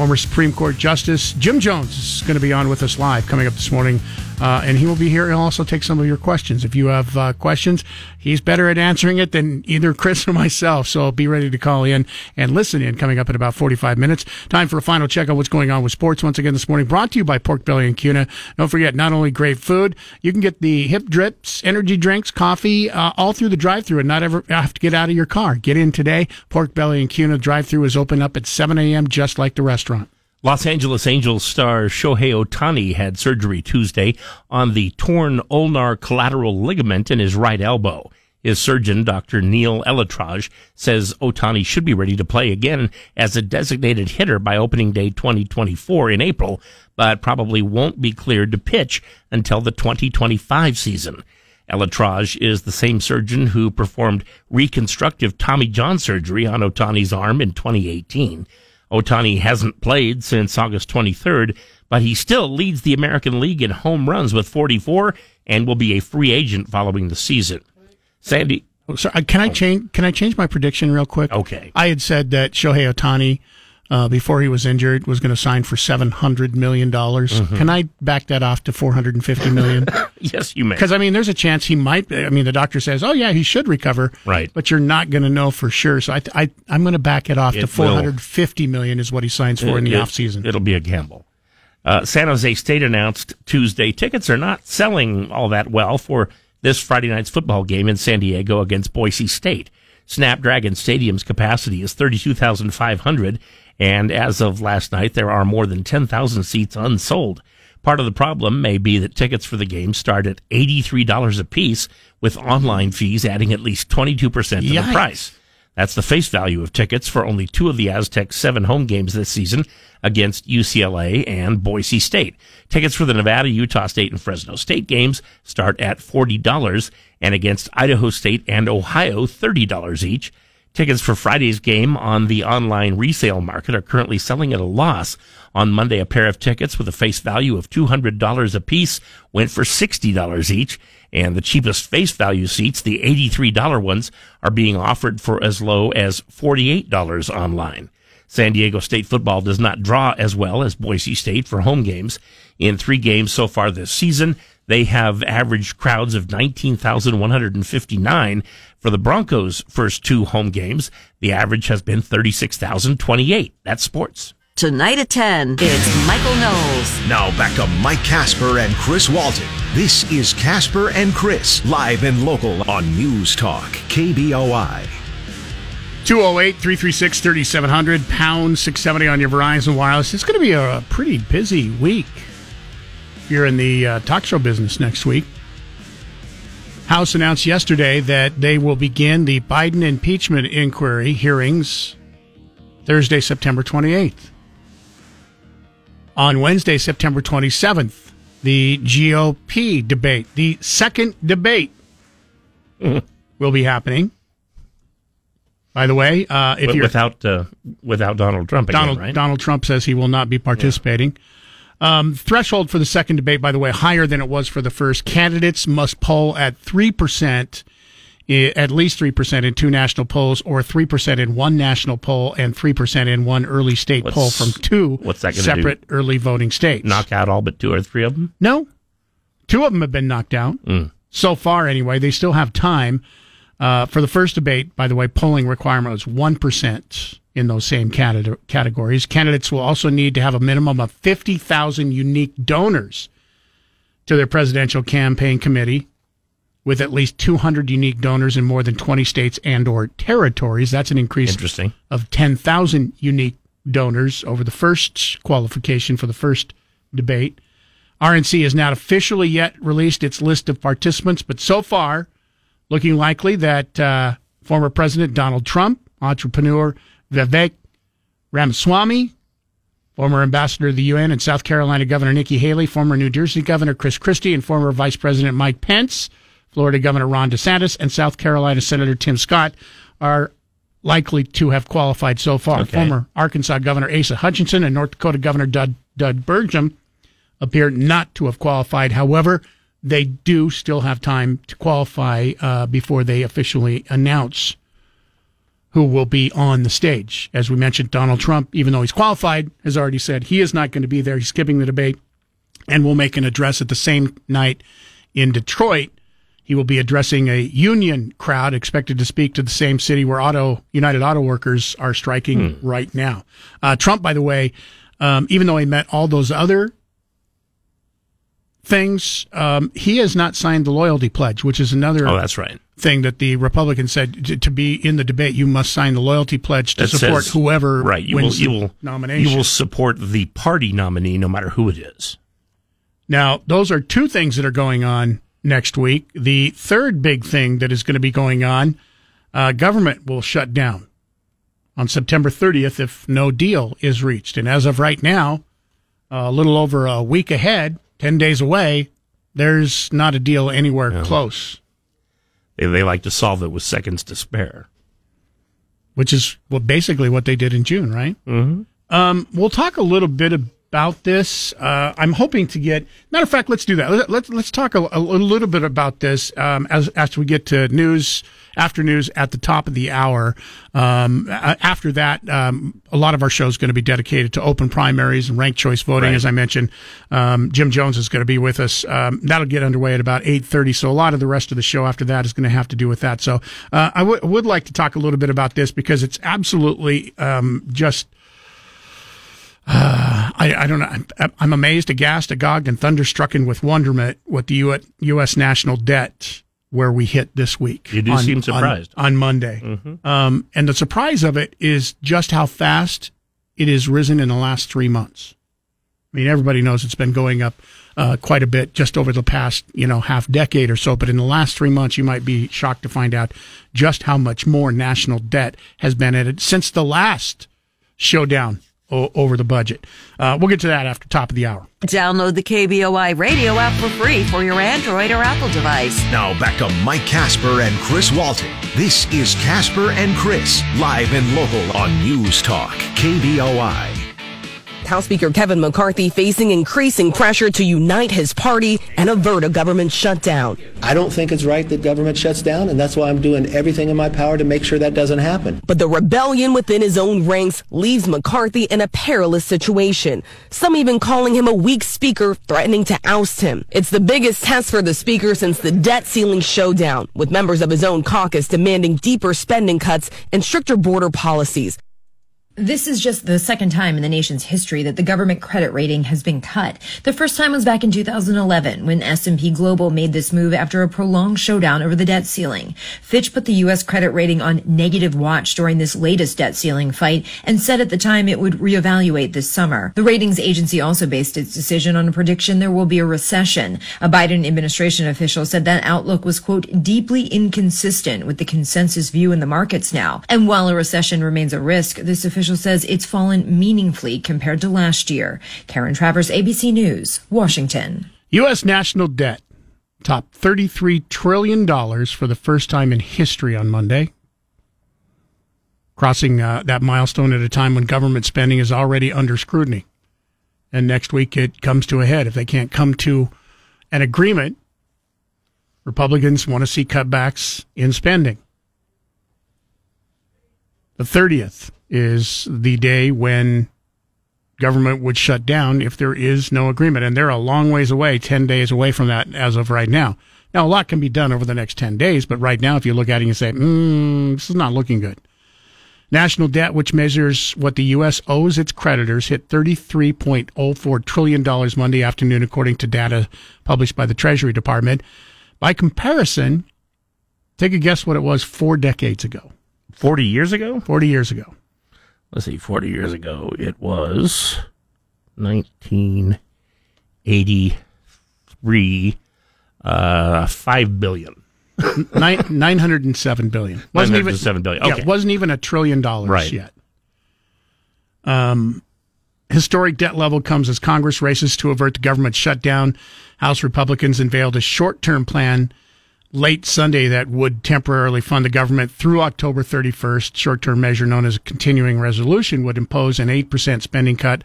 former Supreme Court Justice Jim Jones is going to be on with us live coming up this morning, uh, and he will be here. He'll also take some of your questions. If you have uh, questions, he's better at answering it than either [LAUGHS] Chris or myself. So be ready to call in and listen in coming up in about 45 minutes. Time for a final check on what's going on with sports once again this morning. Brought to you by Pork Belly and Kuna. Don't forget, not only great food, you can get the hip drips, energy drinks, coffee, uh, all through the drive-through, and not ever have to get out of your car. Get in today. Pork Belly and Kuna drive-through is open up at 7 a.m. just like the restaurant. Los Angeles Angels star Shohei Ohtani had surgery Tuesday on the torn ulnar collateral ligament in his right elbow. His surgeon, Dr. Neal ElAttrache, says Ohtani should be ready to play again as a designated hitter by opening day 2024 in April, but probably won't be cleared to pitch until the 2025 season. ElAttrache is the same surgeon who performed reconstructive Tommy John surgery on Ohtani's arm in 2018. Ohtani hasn't played since August 23rd, but he still leads the American League in home runs with 44 and will be a free agent following the season. Sandy, Oh, sorry, can I oh. change? Can I change my prediction real quick? Okay. I had said that Shohei Ohtani, uh, before he was injured, was going to sign for seven hundred million dollars. Mm-hmm. Can I back that off to four hundred and fifty million? [LAUGHS] yes, you may. Because I mean, there's a chance he might. I mean, the doctor says, "Oh yeah, he should recover." Right. But you're not going to know for sure. So I, I, I'm going to back it off It to will. 450 million is what he signs for in the It- off season. It'll be a gamble. Uh, San Jose State announced Tuesday tickets are not selling all that well for this Friday night's football game in San Diego against Boise State. Snapdragon Stadium's capacity is 32,500, and as of last night, there are more than 10,000 seats unsold. Part of the problem may be that tickets for the game start at $83 a piece, with online fees adding at least 22% to the price. That's the face value of tickets for only two of the Aztecs' seven home games this season against UCLA and Boise State. Tickets for the Nevada, Utah State, and Fresno State games start at $40 and against Idaho State and Ohio, $30 each. Tickets for Friday's game on the online resale market are currently selling at a loss. On Monday, a pair of tickets with a face value of $200 apiece went for $60 each, and the cheapest face value seats, the $83 ones, are being offered for as low as $48 online. San Diego State football does not draw as well as Boise State for home games. In three games so far this season, they have averaged crowds of 19,159. For the Broncos' first two home games, the average has been 36,028. That's sports. Tonight at 10, it's Michael Knowles. Now back to Mike Casper and Chris Walton. This is Casper and Chris, live and local on News Talk, KBOI. 208 336 3700, pound 670 on your Verizon Wireless. It's going to be a pretty busy week if you're in the uh, talk show business next week. House announced yesterday that they will begin the Biden impeachment inquiry hearings Thursday, September 28th. On Wednesday, September 27th, the GOP debate, the second debate, [LAUGHS] will be happening. By the way, uh, if you're without uh, without Donald Trump again, Donald right? Donald Trump says he will not be participating. Um, threshold for the second debate, by the way, higher than it was for the first. Candidates must poll at three percent, at least three percent in two national polls, or three percent in one national poll and three percent in one early state What's- poll from two what's that separate early voting states. Knock out all but two or three of them. No, two of them have been knocked out so far. Anyway, they still have time. Uh, for the first debate, by the way, polling requirement was one percent in those same cate- categories. Candidates will also need to have a minimum of fifty thousand unique donors to their presidential campaign committee, with at least two hundred unique donors in more than twenty states and/or territories. That's an increase Interesting. of 10,000 unique donors over the first qualification for the first debate. RNC has not officially yet released its list of participants, but so far, looking likely that uh, former President Donald Trump, entrepreneur Vivek Ramaswamy, former ambassador to the UN and South Carolina Governor Nikki Haley, former New Jersey Governor Chris Christie, and former Vice President Mike Pence, Florida Governor Ron DeSantis, and South Carolina Senator Tim Scott are likely to have qualified so far. Okay. Former Arkansas Governor Asa Hutchinson and North Dakota Governor Doug, Doug Burgum appear not to have qualified. However, they do still have time to qualify uh, before they officially announce who will be on the stage. As we mentioned, Donald Trump, even though he's qualified, has already said he is not going to be there. He's skipping the debate and will make an address at the same night in Detroit. He will be addressing a union crowd expected to speak to the same city where auto United Auto Workers are striking right now. Uh, Trump, by the way, um, even though he met all those other things, um, he has not signed the loyalty pledge, which is another Oh, that's right. Thing that the Republicans said to, to be in the debate, you must sign the loyalty pledge to That support says- whoever right. You will, wins you will nomination. You will support the party nominee, no matter who it is. Now, those are two things that are going on next week. The third big thing that is going to be going on, uh, government will shut down on September 30th if no deal is reached. And as of right now, a little over a week ahead, 10 days away, there's not a deal anywhere close, They, they like to solve it with seconds to spare. which is well, basically what they did in June, right? Mm-hmm. Um, we'll talk a little bit about this. Uh, I'm hoping to get. Matter of fact, let's do that. Let, let's let's talk a, a little bit about this um, as as we get to news after news at the top of the hour. Um, after that, um, a lot of our show is going to be dedicated to open primaries and ranked choice voting, Right. as I mentioned. Um, Jim Jones is going to be with us. Um, that'll get underway at about eight thirty. So a lot of the rest of the show after that is going to have to do with that. So uh, I w- would like to talk a little bit about this because it's absolutely um, just. I, I don't know. I'm, I'm amazed, aghast, agog, and thunderstrucken with wonderment with the U- U.S. national debt where we hit this week. You do seem surprised. on, on Monday. Um, and the surprise of it is just how fast it has risen in the last three months. I mean, everybody knows it's been going up uh, quite a bit just over the past, you know, half decade or so. But in the last three months, you might be shocked to find out just how much more national debt has been added since the last showdown o- over the budget. Uh, we'll get to that after top of the hour. Download the KBOI radio app for free for your Android or Apple device. Now back to Mike Casper and Chris Walton. This is Casper and Chris, live and local on News Talk, KBOI. House Speaker Kevin McCarthy facing increasing pressure to unite his party and avert a government shutdown. I don't think it's right that government shuts down, and that's why I'm doing everything in my power to make sure that doesn't happen. But the rebellion within his own ranks leaves McCarthy in a perilous situation. Some even calling him a weak speaker, threatening to oust him. It's the biggest test for the speaker since the debt ceiling showdown, with members of his own caucus demanding deeper spending cuts and stricter border policies. This is just the second time in the nation's history that the government credit rating has been cut. The first time was back in 2011 when S&P Global made this move after a prolonged showdown over the debt ceiling. Fitch put the US credit rating on negative watch during this latest debt ceiling fight and said at the time it would reevaluate this summer. The ratings agency also based its decision on a prediction there will be a recession. A Biden administration official said that outlook was quote deeply inconsistent with the consensus view in the markets now. And while a recession remains a risk, this official says it's fallen meaningfully compared to last year. Karen Travers, ABC News, Washington. U.S. national debt topped $33 trillion for the first time in history on Monday, crossing uh, that milestone at a time when government spending is already under scrutiny. And next week it comes to a head. If they can't come to an agreement, Republicans want to see cutbacks in spending. The 30th is the day when government would shut down if there is no agreement. And they're a long ways away, 10 days away from that as of right now. Now, a lot can be done over the next 10 days, but right now, if you look at it and say, mm, this is not looking good. National debt, which measures what the U.S. owes its creditors, hit $33.04 trillion Monday afternoon, according to data published by the Treasury Department. By comparison, take a guess what it was four decades ago, 40 years ago? 40 years ago. Let's see, 40 years ago, it was 1983, uh, 5 billion. [LAUGHS] Nine, 907 billion. Wasn't even 907 billion, Yeah, wasn't even a trillion dollars Right. yet. Um, historic debt level comes as Congress races to avert the government shutdown. House Republicans unveiled a short-term plan late Sunday that would temporarily fund the government through October 31st. Short-term measure known as a continuing resolution would impose an 8% spending cut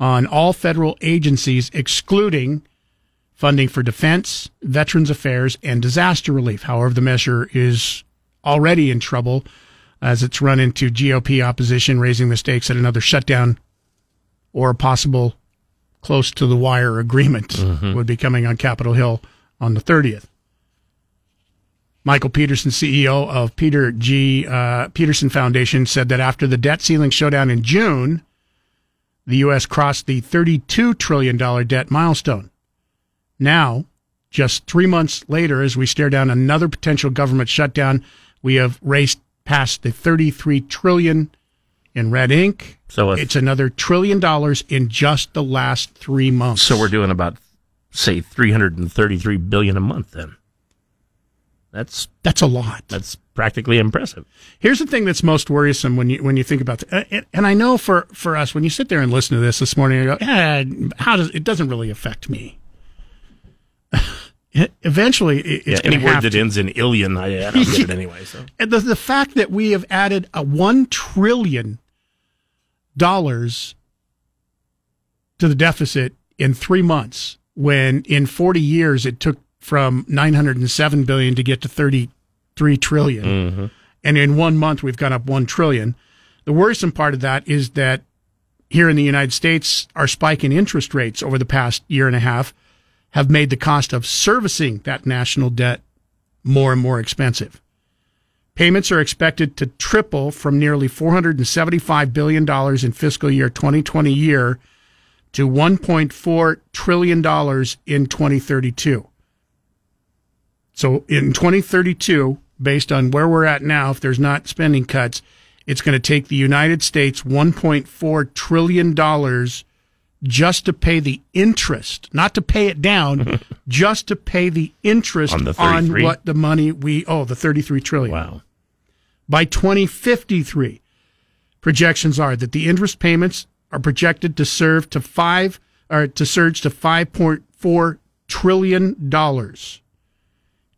on all federal agencies excluding funding for defense, veterans affairs, and disaster relief. However, the measure is already in trouble as it's run into GOP opposition, raising the stakes at another shutdown or a possible close to the wire agreement mm-hmm. would be coming on Capitol Hill on the 30th. Michael Peterson, CEO of Peter G. Uh, Peterson Foundation, said that after the debt ceiling showdown in June, the U.S. crossed the $32 trillion debt milestone. Now, just three months later, as we stare down another potential government shutdown, we have raced past the 33 trillion in red ink. So if- it's another trillion dollars in just the last three months. So we're doing about say 333 billion a month then. That's That's a lot. that's practically impressive. Here's the thing that's most worrisome when you when you think about uh, it, and I know for for us when you sit there and listen to this this morning, you go, yeah, how does it doesn't really affect me. [LAUGHS] Eventually, it- Yeah, it's any word that to. ends in illion, I, I don't get it [LAUGHS] anyway. So And the the fact that we have added a one trillion dollars to the deficit in three months, when in forty years it took from nine hundred and seven billion to get to thirty three trillion, mm-hmm. and in one month we've gone up one trillion. The worrisome part of that is that here in the United States, our spike in interest rates over the past year and a half have made the cost of servicing that national debt more and more expensive. Payments are expected to triple from nearly $475 billion in fiscal year 2020 year to $1.4 trillion in 2032. So in 2032, based on where we're at now, if there's not spending cuts, it's going to take the United States $1.4 trillion just to pay the interest, not to pay it down, [LAUGHS] just to pay the interest On the on what the money we owe, the 33 trillion. wow, By 2053, projections are that the interest payments are projected to serve to five or to surge to 5.4 trillion dollars.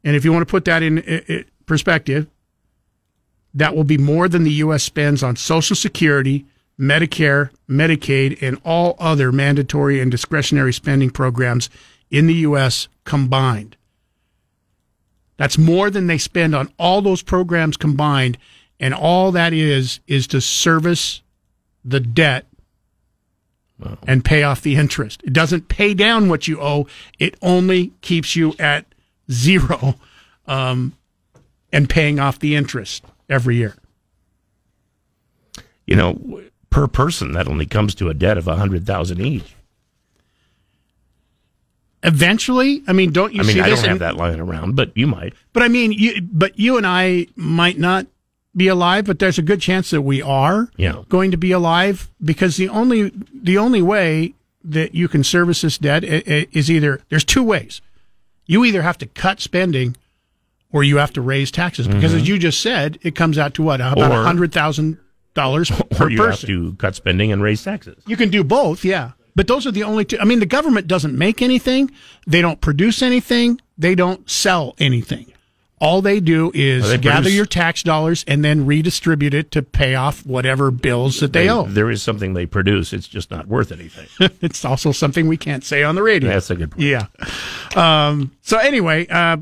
And if you want to put that in perspective, that will be more than the U.S. spends on Social Security, Medicare, Medicaid, and all other mandatory and discretionary spending programs in the U.S. combined. That's more than they spend on all those programs combined. And all that is, is to service the debt and pay off the interest. It doesn't pay down what you owe. It only keeps you at zero, um, and paying off the interest every year. you know, per person that only comes to a debt of a hundred thousand each. Eventually, I mean, don't you I mean, see I don't have in- that lying around, but you might. But I mean, you, but you and I might not be alive, but there's a good chance that we are Yeah. going to be alive because the only the only way that you can service this debt is either there's two ways. You either have to cut spending or you have to raise taxes because as you just said, it comes out to what about Mm-hmm. A hundred thousand dollars [LAUGHS] per Or you person. have to cut spending and raise taxes. You can do both, yeah. But those are the only two. I mean, the government doesn't make anything. They don't produce anything. They don't sell anything. All they do is they gather produce- your tax dollars and then redistribute it to pay off whatever bills that they, owe. There is something they produce. It's just not worth anything. [LAUGHS] it's also something we can't say on the radio. That's a good point. Yeah. Um, so anyway, uh,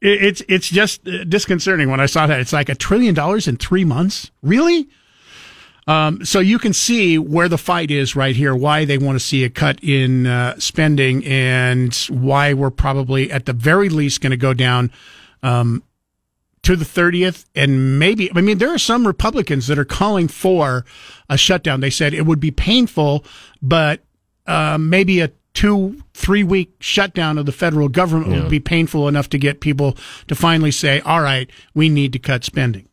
it, it's it's just uh, disconcerting when I saw that. It's like a trillion dollars in three months. Really? Um, so you can see where the fight is right here. Why they want to see a cut in uh, spending, and why we're probably at the very least going to go down um, to the 30th and maybe i mean there are some republicans that are calling for a shutdown. They said it would be painful but uh, maybe a two three week shutdown of the federal government would be painful enough to get people to finally say all right we need to cut spending.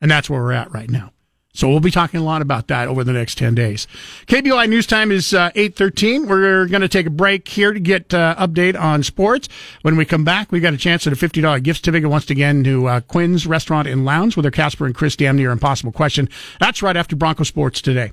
And that's where we're at right now so we'll be talking a lot about that over the next 10 days. KBOI news time is uh, 8.13. We're going to take a break here to get uh, update on sports. When we come back, we've got a chance at a $50 gift certificate once again to uh, Quinn's Restaurant and Lounge with their Casper and Chris damn near impossible question. That's right after Bronco Sports today.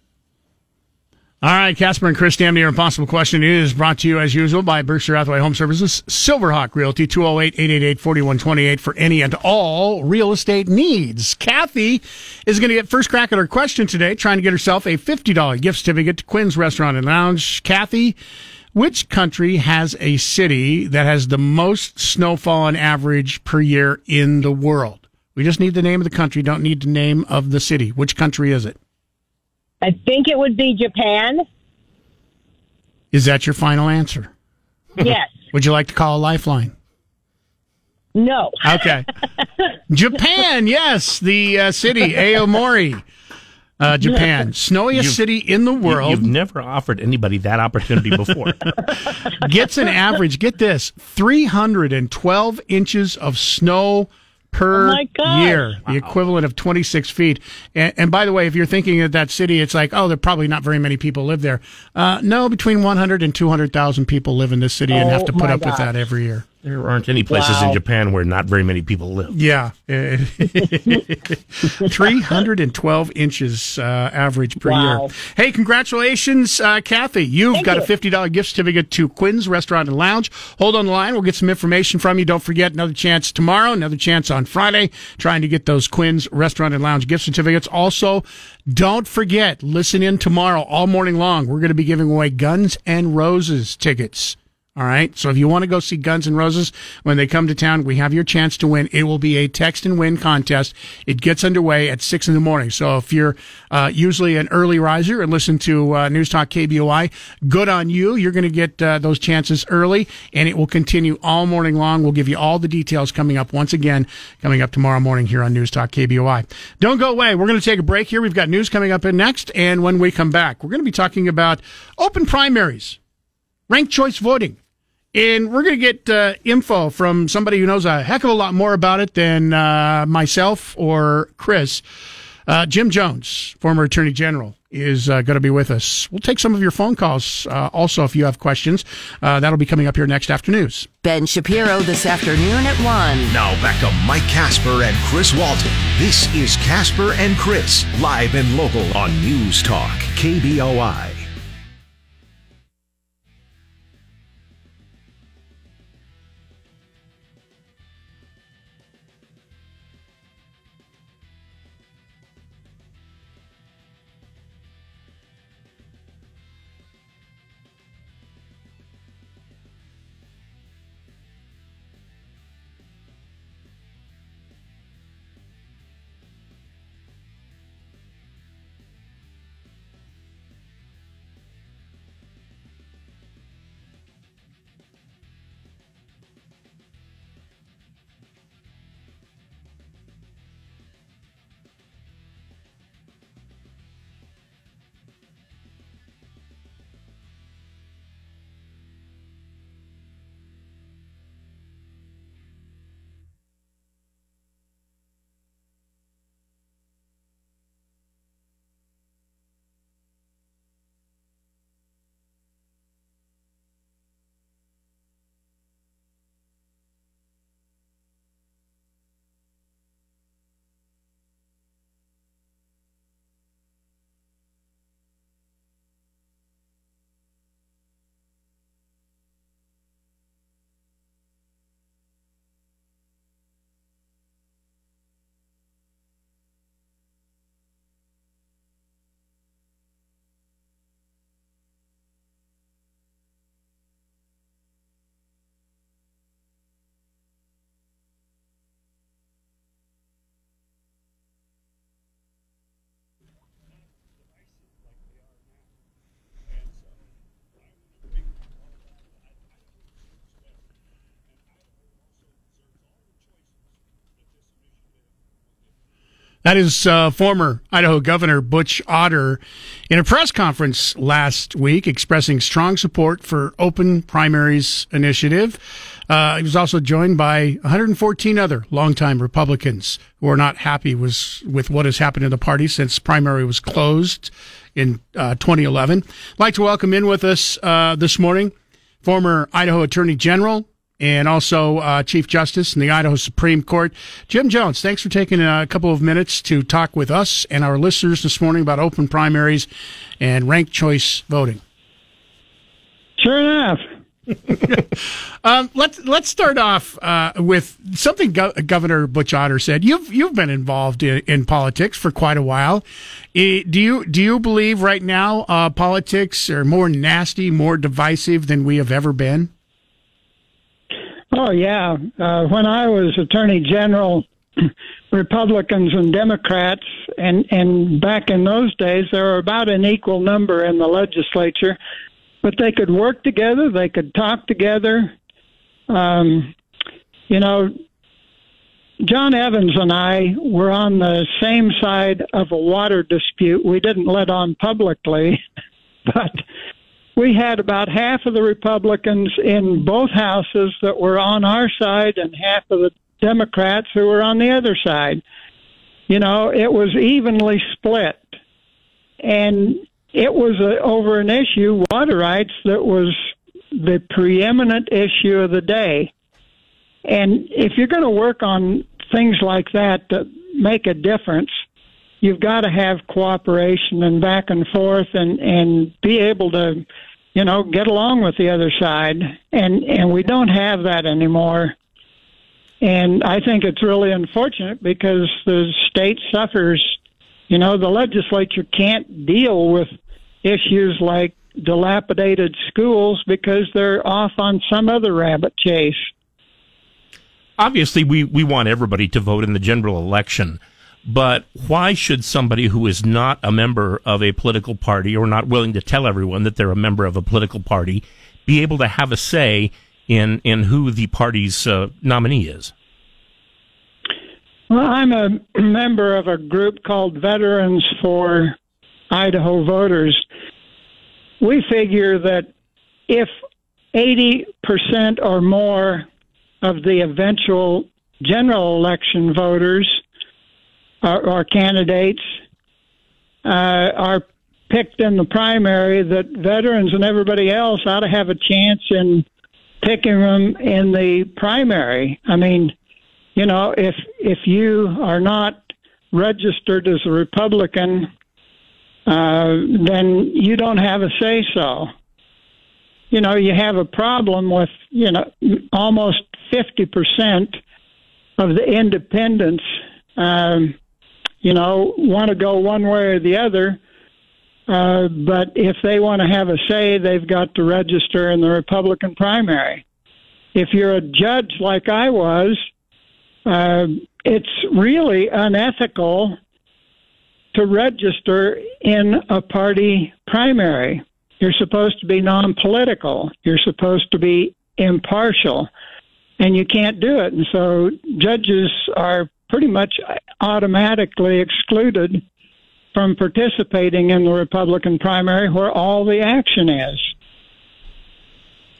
All right, Casper and Chris, damn near impossible question is brought to you as usual by Berkshire Hathaway Home Services, Silverhawk Realty, 208-888-4128 for any and all real estate needs. Kathy is going to get first crack at her question today, trying to get herself a $50 gift certificate to Quinn's Restaurant and Lounge. Kathy, which country has a city that has the most snowfall on average per year in the world? We just need the name of the country, don't need the name of the city. Which country is it? I think it would be Japan. Is that your final answer? Yes. [LAUGHS] Would you like to call a lifeline? No. Okay. [LAUGHS] Japan, yes, the uh, city Aomori. Uh, Japan, [LAUGHS] snowiest You've- city in the world. You've never offered anybody that opportunity before. gets an average, get this, 312 inches of snow per Oh my gosh. year, the equivalent of 26 feet. And, and by the way, if you're thinking of that city, it's like, oh, there probably not very many people live there. Uh, no, between 100 and 200,000 people live in this city and have Oh to put my up with that every year. There aren't any places in Japan where not very many people live. Yeah. [LAUGHS] 312 inches uh, average per Wow. year. Hey, congratulations, uh, Kathy. You've Thank got you. a $50 gift certificate to Quinn's Restaurant and Lounge. Hold on the line. We'll get some information from you. Don't forget, another chance tomorrow, another chance on Friday, trying to get those Quinn's Restaurant and Lounge gift certificates. Also, don't forget, listen in tomorrow all morning long. We're going to be giving away Guns and Roses tickets. All right. So if you want to go see Guns N' Roses when they come to town, we have your chance to win. It will be a text and win contest. It gets underway at six in the morning. So if you're uh, usually an early riser and listen to uh, News Talk KBOI, good on you. You're going to get uh, those chances early, and it will continue all morning long. We'll give you all the details coming up once again, coming up tomorrow morning here on News Talk KBOI. Don't go away. We're going to take a break here. We've got news coming up in next, and when we come back, we're going to be talking about open primaries ranked choice voting. And we're going to get uh, info from somebody who knows a heck of a lot more about it than uh, myself or Chris. Uh, Jim Jones, former Attorney General, is uh, going to be with us. We'll take some of your phone calls uh, also if you have questions. Uh, that'll be coming up here next afternoon. Ben Shapiro this afternoon at 1. Now back to Mike Casper and Chris Walton. This is Casper and Chris, live and local on News Talk, KBOI. That is uh, former Idaho Governor Butch Otter in a press conference last week expressing strong support for open primaries initiative. Uh, he was also joined by 114 other longtime Republicans who are not happy with, with what has happened in the party since primary was closed in uh, 2011. I'd like to welcome in with us uh, this morning former Idaho Attorney General and also uh, Chief Justice in the Idaho Supreme Court. Jim Jones, thanks for taking a couple of minutes to talk with us and our listeners this morning about open primaries and ranked choice voting. Sure enough. [LAUGHS] Um, let's let's start off uh, with something Go- Governor Butch Otter said. You've you've been involved in, in politics for quite a while. Do you do you believe right now uh, politics are more nasty, more divisive than we have ever been? Oh yeah. Uh, when I was Attorney General, [CLEARS THROAT] Republicans and Democrats, and and back in those days, there were about an equal number in the legislature, but they could work together. They could talk together. Um, you know, John Evans and I were on the same side of a water dispute. We didn't let on publicly, [LAUGHS] but we had about half of the Republicans in both houses that were on our side and half of the Democrats who were on the other side. You know, it was evenly split. And it was a, over an issue, water rights, that was the preeminent issue of the day. And if you're going to work on things like that that make a difference, you've got to have cooperation and back and forth and, and be able to, you know, get along with the other side. And, and we don't have that anymore. And I think it's really unfortunate because the state suffers. You know, the legislature can't deal with issues like dilapidated schools because they're off on some other rabbit chase. Obviously, we, we want everybody to vote in the general election, but why should somebody who is not a member of a political party or not willing to tell everyone that they're a member of a political party be able to have a say in, in who the party's uh, nominee is? Well, I'm a [CLEARS THROAT] member of a group called Veterans for Idaho Voters. We figure that if 80% or more of the eventual general election voters or, or candidates uh, are picked in the primary, that veterans and everybody else ought to have a chance in picking them in the primary. I mean, you know, if if you are not registered as a Republican, uh, then you don't have a say so. You know, you have a problem with you know almost fifty percent of the independents. Um, you know, want to go one way or the other. Uh, but if they want to have a say, they've got to register in the Republican primary. If you're a judge like I was, uh, it's really unethical to register in a party primary. You're supposed to be non political, you're supposed to be impartial, and you can't do it. And so judges are pretty much automatically excluded from participating in the Republican primary where all the action is.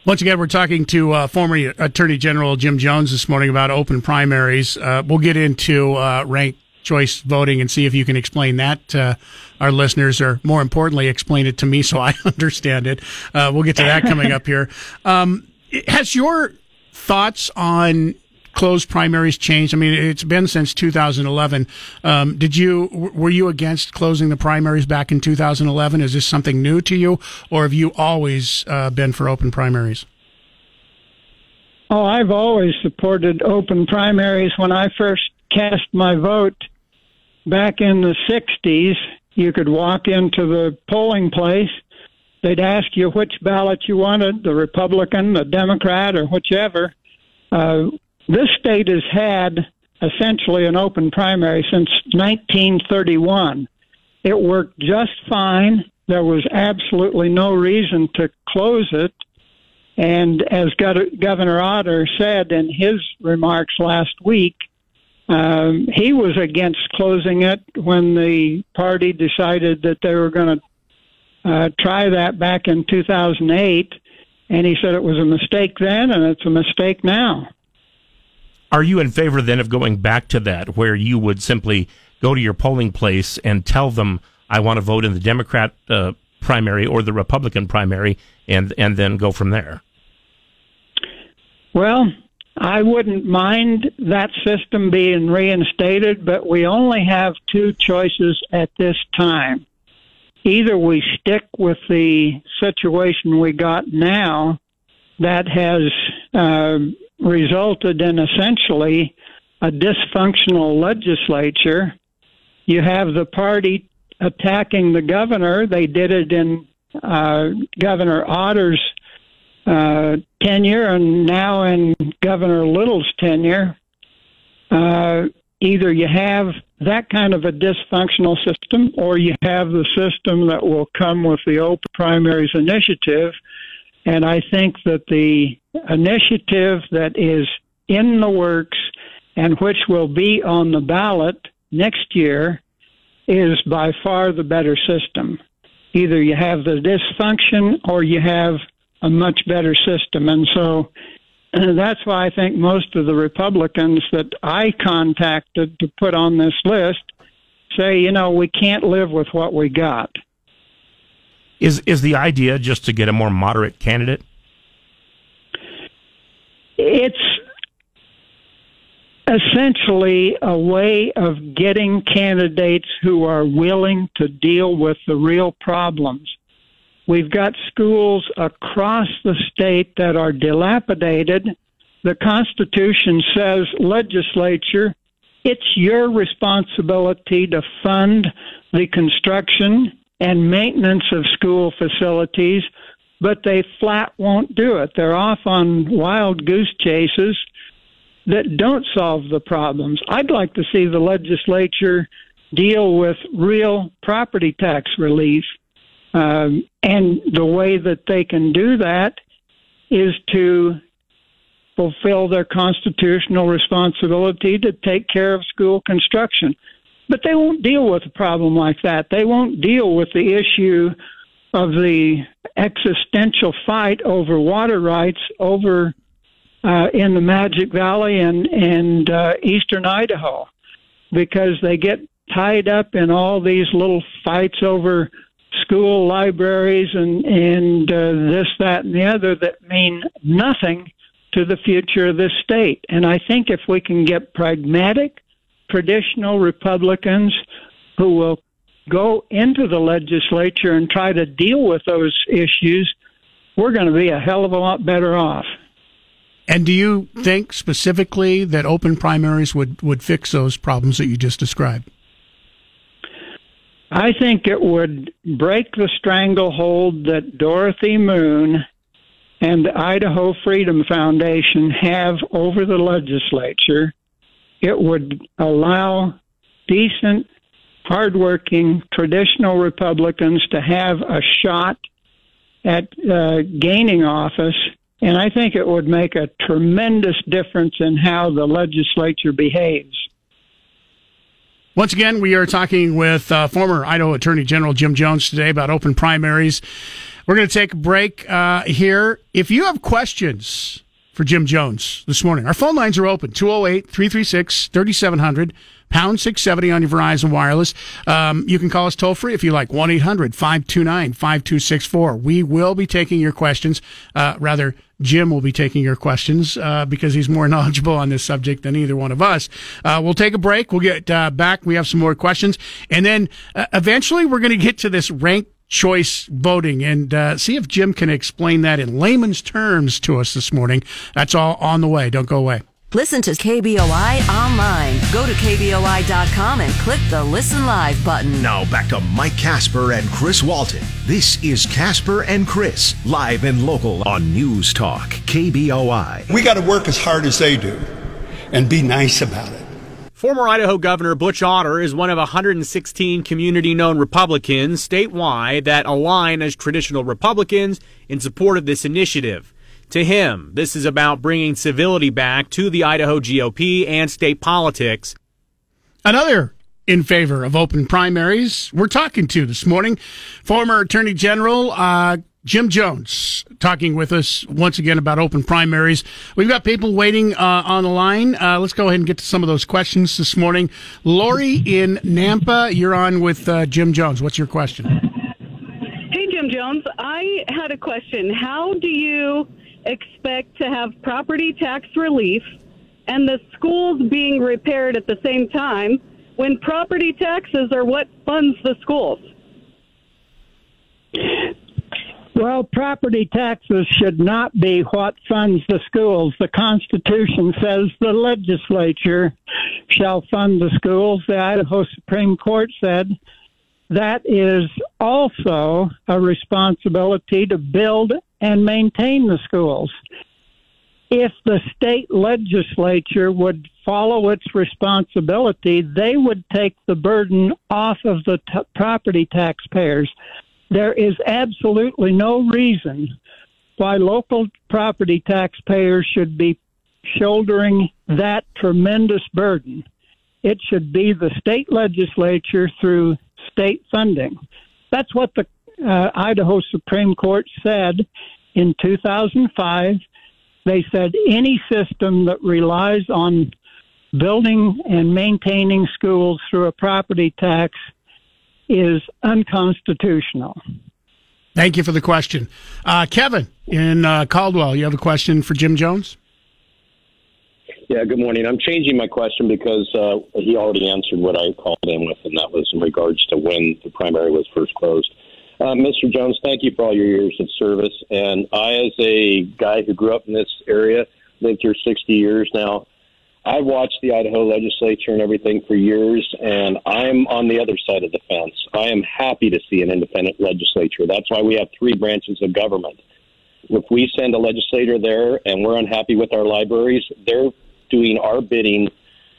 Once again, we're talking to uh, former Attorney General Jim Jones this morning about open primaries. Uh, we'll get into uh, ranked choice voting and see if you can explain that to our listeners, or more importantly, explain it to me so I [LAUGHS] understand it. Uh, we'll get to that coming up here. Um, has your thoughts on closed primaries changed? I mean, it's been since 2011. Um, did you were you against closing the primaries back in 2011? Is this something new to you, or have you always uh, been for open primaries? Oh, I've always supported open primaries. When I first cast my vote back in the 60s, you could walk into the polling place. They'd ask you which ballot you wanted, the Republican, the Democrat, or whichever. Uh, this state has had essentially an open primary since 1931. It worked just fine. There was absolutely no reason to close it. And as Governor Otter said in his remarks last week, um, he was against closing it when the party decided that they were going to uh, try that back in 2008. And he said it was a mistake then, and it's a mistake now. Are you in favor then of going back to that, where you would simply go to your polling place and tell them, "I want to vote in the Democrat uh, primary or the Republican primary," and and then go from there? Well, I wouldn't mind that system being reinstated, but we only have two choices at this time. Either we stick with the situation we got now that has uh, resulted in essentially a dysfunctional legislature. You have the party attacking the governor. They did it in uh, Governor Otter's uh, tenure and now in Governor Little's tenure. Uh, either you have that kind of a dysfunctional system or you have the system that will come with the open primaries initiative and I think that the initiative that is in the works and which will be on the ballot next year, is by far the better system. Either you have the dysfunction or you have a much better system. And so uh, [CLEARS THROAT] that's why I think most of the Republicans that I contacted to put on this list say, you know, we can't live with what we got. Is is the idea just to get a more moderate candidate? It's essentially a way of getting candidates who are willing to deal with the real problems. We've got schools across the state that are dilapidated. The Constitution says, legislature, it's your responsibility to fund the construction and maintenance of school facilities, but they flat won't do it. They're off on wild goose chases that don't solve the problems. I'd like to see the legislature deal with real property tax relief. Um, and the way that they can do that is to fulfill their constitutional responsibility to take care of school construction. But they won't deal with a problem like that. They won't deal with the issue of the existential fight over water rights over uh, in the Magic Valley and and uh, eastern Idaho, because they get tied up in all these little fights over school libraries and and uh, this that and the other that mean nothing to the future of this state. And I think if we can get pragmatic, traditional Republicans who will go into the legislature and try to deal with those issues, we're going to be a hell of a lot better off. And do you think specifically that open primaries would, would fix those problems that you just described? I think it would break the stranglehold that Dorothy Moon and the Idaho Freedom Foundation have over the legislature. It would allow decent, hardworking, traditional Republicans to have a shot at uh, gaining office. And I think it would make a tremendous difference in how the legislature behaves. Once again, we are talking with uh, former Idaho Attorney General Jim Jones today about open primaries. We're going to take a break uh, here. If you have questions for Jim Jones this morning, our phone lines are open 208 336 3700, pound 670 on your Verizon Wireless. Um, you can call us toll free if you like, 1 800 529 5264. We will be taking your questions, uh, rather, Jim will be taking your questions uh, because he's more [LAUGHS] knowledgeable on this subject than either one of us. Uh, we'll take a break. We'll get uh, back. We have some more questions. And then uh, eventually we're going to get to this ranked choice voting and uh, see if Jim can explain that in layman's terms to us this morning. That's all on the way. Don't go away. Listen to KBOI online. Go to KBOI.com and click the Listen Live button. Now back to Mike Casper and Chris Walton. This is Casper and Chris, live and local on News Talk, KBOI. We got to work as hard as they do and be nice about it. Former Idaho Governor Butch Otter is one of 116 community known Republicans statewide that align as traditional Republicans in support of this initiative. To him, this is about bringing civility back to the Idaho GOP and state politics. Another in favor of open primaries we're talking to this morning, former Attorney General uh, Jim Jones, talking with us once again about open primaries. We've got people waiting uh, on the line. Uh, let's go ahead and get to some of those questions this morning. Lori in Nampa, you're on with uh, Jim Jones. What's your question? Hey, Jim Jones. I had a question. How do you expect to have property tax relief and the schools being repaired at the same time when property taxes are what funds the schools? Well, property taxes should not be what funds the schools. The Constitution says the legislature shall fund the schools. The Idaho Supreme Court said that is also a responsibility to build and maintain the schools. If the state legislature would follow its responsibility, they would take the burden off of the t- property taxpayers. There is absolutely no reason why local property taxpayers should be shouldering that tremendous burden. It should be the state legislature through state funding. That's what the uh, Idaho Supreme Court said in 2005. They said any system that relies on building and maintaining schools through a property tax is unconstitutional. Thank you for the question. Uh, Kevin in uh, Caldwell, you have a question for Jim Jones? Yeah, good morning. I'm changing my question because uh, he already answered what I called in with, and that was in regards to when the primary was first closed. Uh, Mr. Jones, thank you for all your years of service. And I, as a guy who grew up in this area, lived here 60 years now, I've watched the Idaho legislature and everything for years, and I'm on the other side of the fence. I am happy to see an independent legislature. That's why we have three branches of government. If we send a legislator there and we're unhappy with our libraries, they're doing our bidding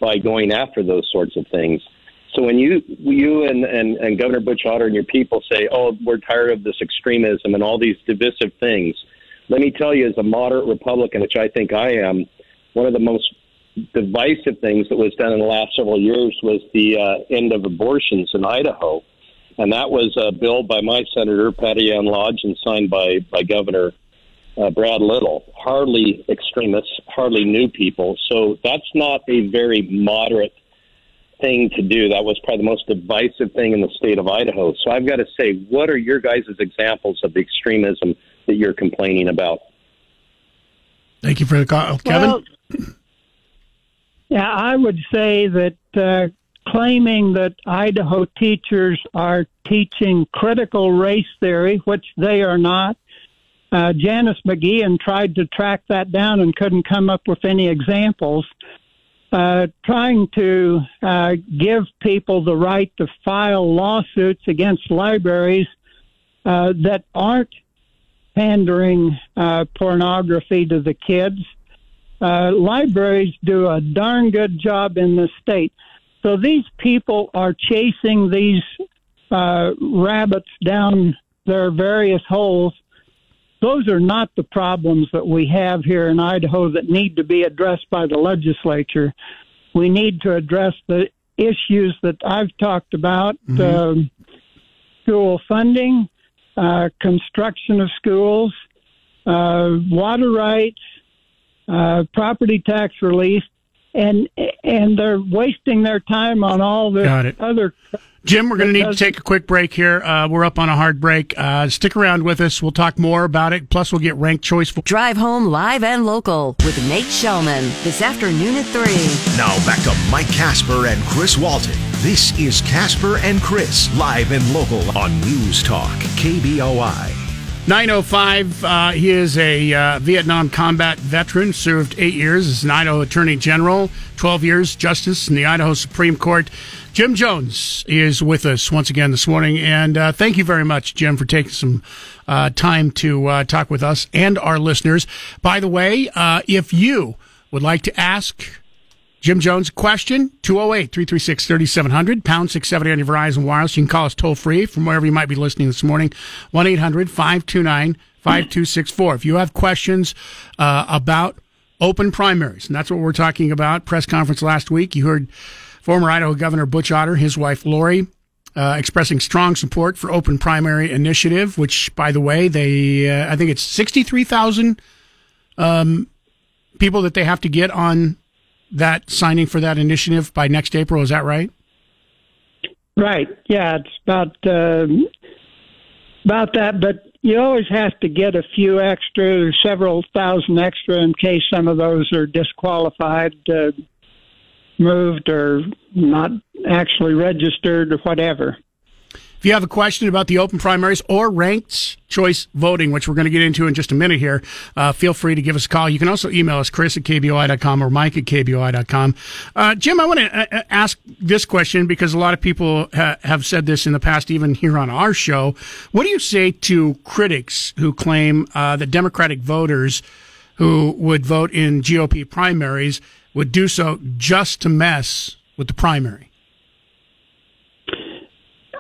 by going after those sorts of things. So when you you and, and, and Governor Butch Otter and your people say, "Oh, we're tired of this extremism and all these divisive things," let me tell you, as a moderate Republican, which I think I am, one of the most divisive things that was done in the last several years was the uh, end of abortions in Idaho, and that was a bill by my senator Patty Ann Lodge and signed by by Governor uh, Brad Little. Hardly extremists, hardly new people. So that's not a very moderate thing to do. That was probably the most divisive thing in the state of Idaho. So I've got to say, what are your guys' examples of the extremism that you're complaining about? Thank you for the call, Kevin. Well, yeah, I would say that uh, claiming that Idaho teachers are teaching critical race theory, which they are not. Uh, Janice McGeachin tried to track that down and couldn't come up with any examples. Uh, trying to uh, give people the right to file lawsuits against libraries uh, that aren't pandering uh, pornography to the kids uh, libraries do a darn good job in the state. So these people are chasing these uh, rabbits down their various holes. Those are not the problems that we have here in Idaho that need to be addressed by the legislature. We need to address the issues that I've talked about mm-hmm. uh, school funding, uh, construction of schools, uh, water rights, uh, property tax relief, and and they're wasting their time on all the other. Jim, we're going to need to take a quick break here. Uh, we're up on a hard break. Uh, stick around with us. We'll talk more about it. Plus, we'll get ranked choice. For- Drive home live and local with Nate Shelman this afternoon at 3. Now back to Mike Casper and Chris Walton. This is Casper and Chris live and local on News Talk, KBOI. 905, uh, he is a uh, Vietnam combat veteran, served eight years as an Idaho Attorney General, 12 years Justice in the Idaho Supreme Court. Jim Jones is with us once again this morning. And uh, thank you very much, Jim, for taking some uh, time to uh, talk with us and our listeners. By the way, uh, if you would like to ask Jim Jones question, 208 336 3700, pound 670 on your Verizon Wireless. You can call us toll free from wherever you might be listening this morning, 1 800 529 5264. If you have questions uh, about open primaries, and that's what we're talking about, press conference last week, you heard former Idaho Governor Butch Otter, his wife Lori, uh, expressing strong support for open primary initiative, which, by the way, they uh, I think it's 63,000 um, people that they have to get on that signing for that initiative by next April. Is that right? Right. Yeah, it's about uh, about that. But you always have to get a few extra, several thousand extra, in case some of those are disqualified, uh, moved, or not actually registered, or whatever. If you have a question about the open primaries or ranked choice voting, which we're going to get into in just a minute here, uh, feel free to give us a call. You can also email us, chris at kboi.com or mike at kboi.com. Uh, Jim, I want to uh, uh, ask this question because a lot of people ha- have said this in the past, even here on our show. What do you say to critics who claim uh, that Democratic voters who would vote in GOP primaries would do so just to mess with the primary?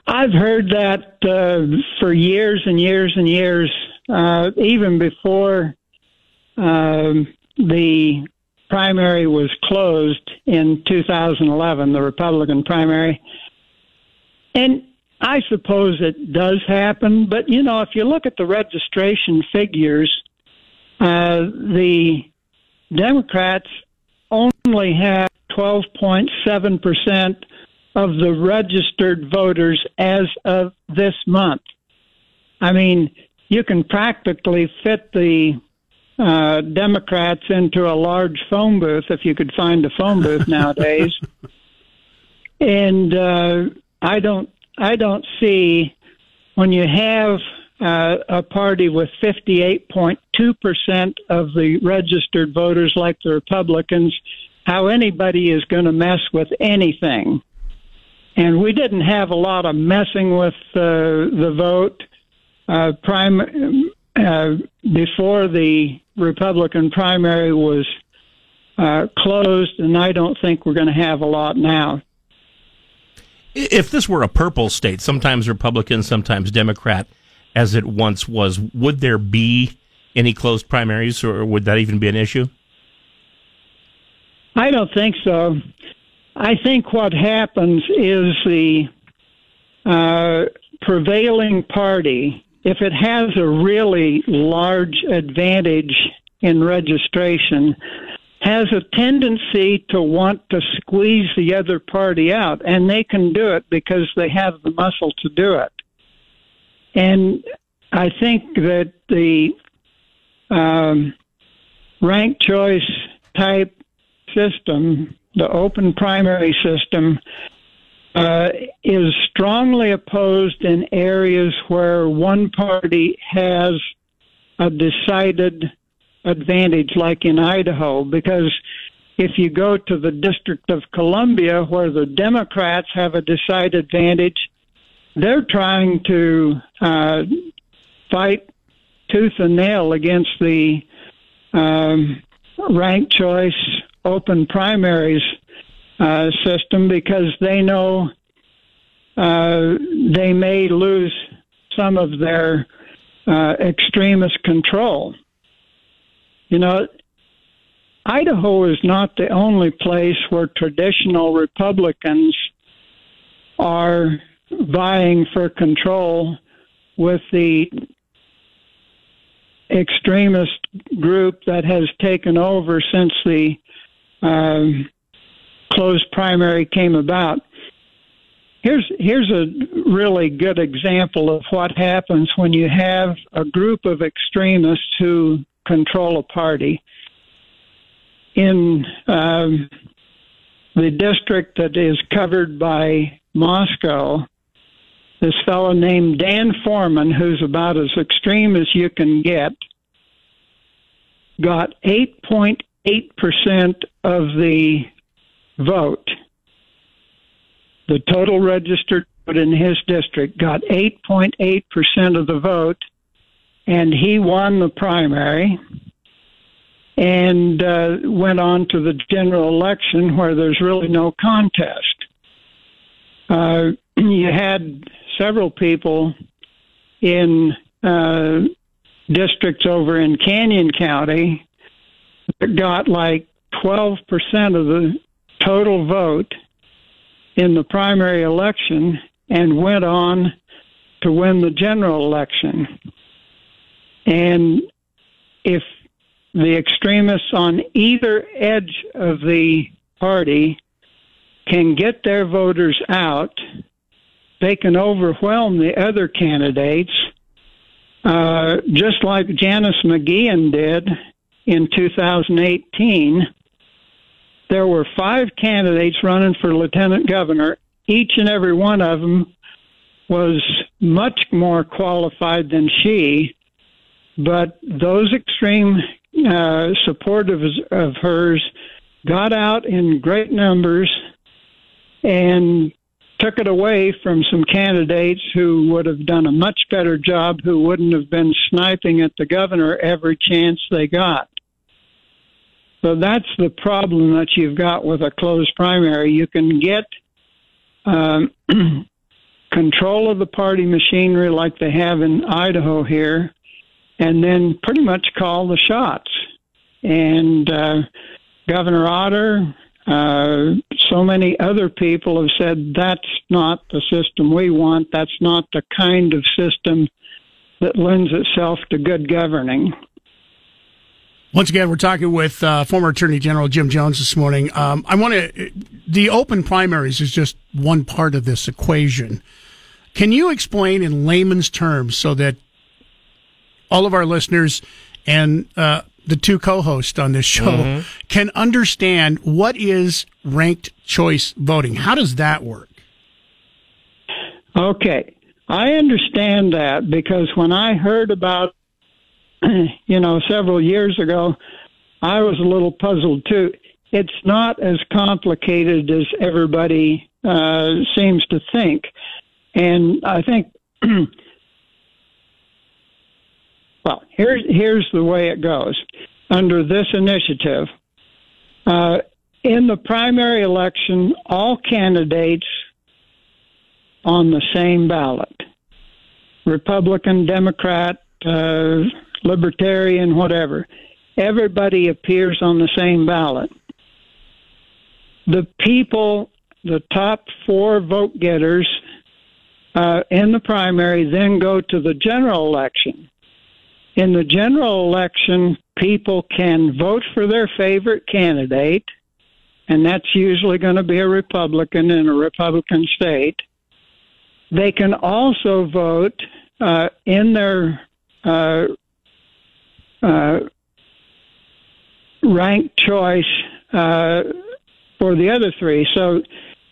I've heard that uh, for years and years and years, uh, even before um, the primary was closed in 2011, the Republican primary. And I suppose it does happen, but you know, if you look at the registration figures, uh, the Democrats only have 12.7% of the registered voters as of this month. I mean, you can practically fit the uh, Democrats into a large phone booth if you could find a phone booth [LAUGHS] nowadays. And uh, I don't, I don't see when you have uh, a party with 58.2% of the registered voters like the Republicans, how anybody is going to mess with anything. And we didn't have a lot of messing with uh, the vote uh, prime uh, before the Republican primary was uh, closed, and I don't think we're going to have a lot now. If this were a purple state, sometimes Republican, sometimes Democrat, as it once was, would there be any closed primaries, or would that even be an issue? I don't think so. I think what happens is the uh, prevailing party, if it has a really large advantage in registration, has a tendency to want to squeeze the other party out, and they can do it because they have the muscle to do it. And I think that the um, ranked choice type system, the open primary system, uh, is strongly opposed in areas where one party has a decided advantage, like in Idaho, because if you go to the District of Columbia, where the Democrats have a decided advantage, they're trying to uh, fight tooth and nail against the um, ranked choice open primaries uh, system because they know uh, they may lose some of their uh, extremist control. You know, Idaho is not the only place where traditional Republicans are vying for control with the extremist group that has taken over since the um, closed primary came about. Here's here's a really good example of what happens when you have a group of extremists who control a party. In um, the district that is covered by Moscow, this fellow named Dan Foreman, who's about as extreme as you can get, got 8.8% of the vote. The total registered vote in his district got 8.8% of the vote, and he won the primary and uh, went on to the general election where there's really no contest. Uh, [CLEARS THROAT] you had several people in uh, districts over in Canyon County that got like 12% of the total vote in the primary election and went on to win the general election. And if the extremists on either edge of the party can get their voters out, they can overwhelm the other candidates, uh, just like Janice McGeachin did in 2018. There were five candidates running for lieutenant governor. Each and every one of them was much more qualified than she, but those extreme uh, supporters of hers got out in great numbers and took it away from some candidates who would have done a much better job, who wouldn't have been sniping at the governor every chance they got. So that's the problem that you've got with a closed primary. You can get um, [CLEARS THROAT] control of the party machinery like they have in Idaho here, and then pretty much call the shots. And uh, Governor Otter, uh, so many other people have said that's not the system we want. That's not the kind of system that lends itself to good governing. Once again, we're talking with uh, former Attorney General Jim Jones this morning. Um, I want to. The open primaries is just one part of this equation. Can you explain in layman's terms so that all of our listeners and uh, the two co-hosts on this show Mhm. can understand what is ranked choice voting? How does that work? Okay. I understand that because when I heard about, [CLEARS THROAT] you know, several years ago, I was a little puzzled too. It's not as complicated as everybody uh, seems to think. And I think, [CLEARS THROAT] well, here's, here's the way it goes. Under this initiative, uh, in the primary election, all candidates on the same ballot Republican, Democrat, uh, Libertarian, whatever. Everybody appears on the same ballot. The people, the top four vote getters uh, in the primary, then go to the general election. In the general election, people can vote for their favorite candidate, and that's usually going to be a Republican in a Republican state. They can also vote uh, in their uh, uh, ranked choice uh, for the other three. So,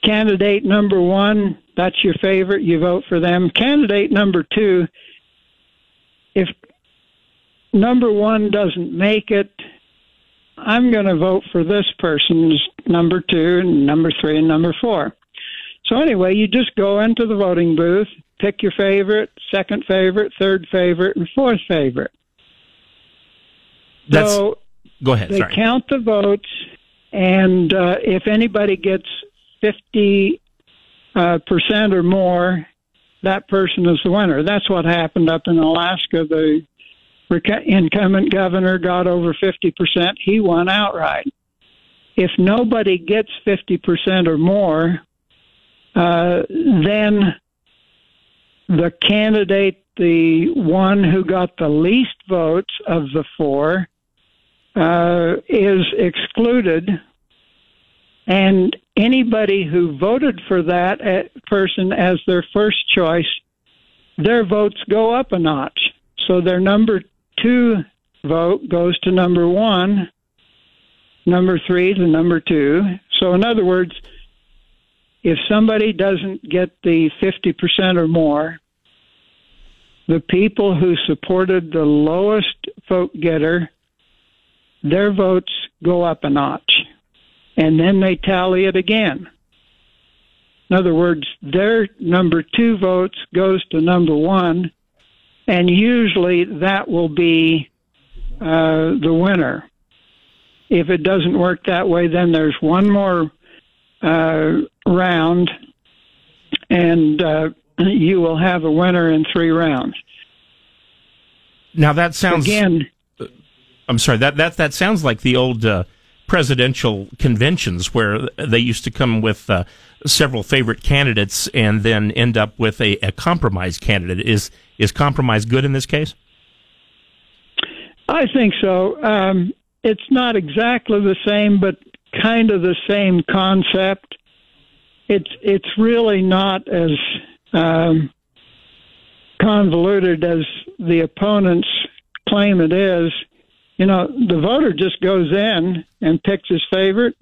candidate number one, that's your favorite, you vote for them. Candidate number two, if number one doesn't make it, I'm going to vote for this person's number two, and number three, and number four. So anyway, you just go into the voting booth, pick your favorite, second favorite, third favorite, and fourth favorite. That's- so Go ahead. they Sorry. count the votes, and uh, if anybody gets fifty uh, percent or more, that person is the winner. That's what happened up in Alaska. The rec- incumbent governor got over fifty percent; he won outright. If nobody gets fifty percent or more, uh, then the candidate, the one who got the least votes of the four, uh, is excluded, and anybody who voted for that uh, person as their first choice, their votes go up a notch. So their number two vote goes to number one, number three to number two. So, in other words, if somebody doesn't get the 50% or more, the people who supported the lowest vote getter, their votes go up a notch. And then they tally it again. In other words, their number two votes goes to number one, and usually that will be uh, the winner. If it doesn't work that way, then there's one more uh, round, and uh, [CLEARS THROAT] you will have a winner in three rounds. Now that sounds Again, I'm sorry. That that that sounds like the old uh, presidential conventions where they used to come with uh, several favorite candidates and then end up with a, a compromise candidate. Is is compromise good in this case? I think so. Um, it's not exactly the same, but kind of the same concept. It's it's really not as um, convoluted as the opponents claim it is. You know, the voter just goes in and picks his favorite,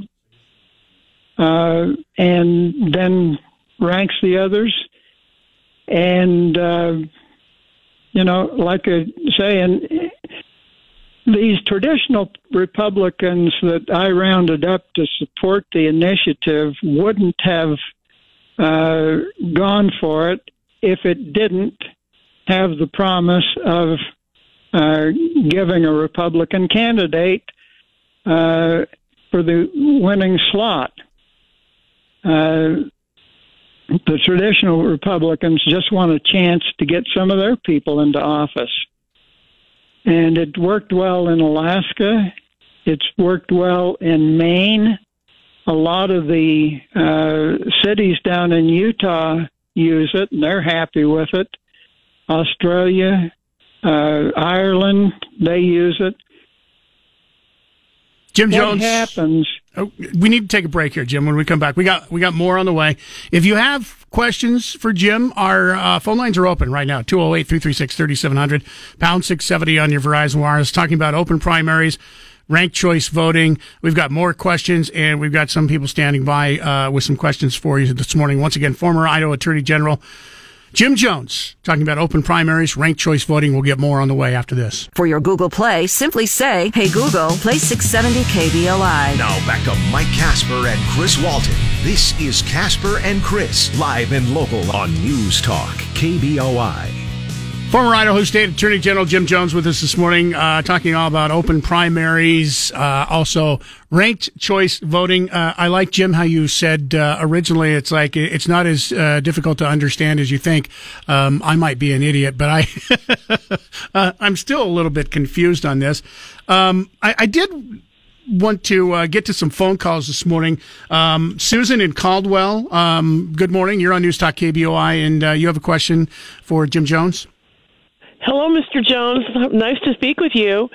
uh, and then ranks the others. And uh, you know, like I say, and these traditional Republicans that I rounded up to support the initiative wouldn't have uh, gone for it if it didn't have the promise of uh, giving a Republican candidate uh, for the winning slot. Uh, the traditional Republicans just want a chance to get some of their people into office and it worked well in Alaska. It's worked well in Maine. A lot of the uh, cities down in Utah use it, and they're happy with it. Australia, uh, Ireland, they use it. Jim What Jones. happens? Oh, we need to take a break here, Jim. When we come back, we got we got more on the way. If you have questions for Jim, our uh, phone lines are open right now 208 336 3700, pound 670 on your Verizon Wireless, talking about open primaries, ranked choice voting. We've got more questions, and we've got some people standing by uh, with some questions for you this morning. Once again, former Idaho Attorney General Jim Jones talking about open primaries, ranked choice voting. We'll get more on the way after this. For your Google Play, simply say, Hey Google, play 670 KBOI. Now back to Mike Casper and Chris Walton. This is Casper and Chris, live and local on News Talk, KBOI. Former Idaho State Attorney General Jim Jones with us this morning, uh, talking all about open primaries, uh, also ranked choice voting. Uh, I like Jim how you said uh, originally it's like it's not as uh, difficult to understand as you think. Um, I might be an idiot, but I [LAUGHS] uh, I'm still a little bit confused on this. Um, I, I did want to uh, get to some phone calls this morning. Um, Susan in Caldwell, um, good morning. You're on News Talk KBOI, and uh, you have a question for Jim Jones. Hello, Mr. Jones. Nice to speak with you.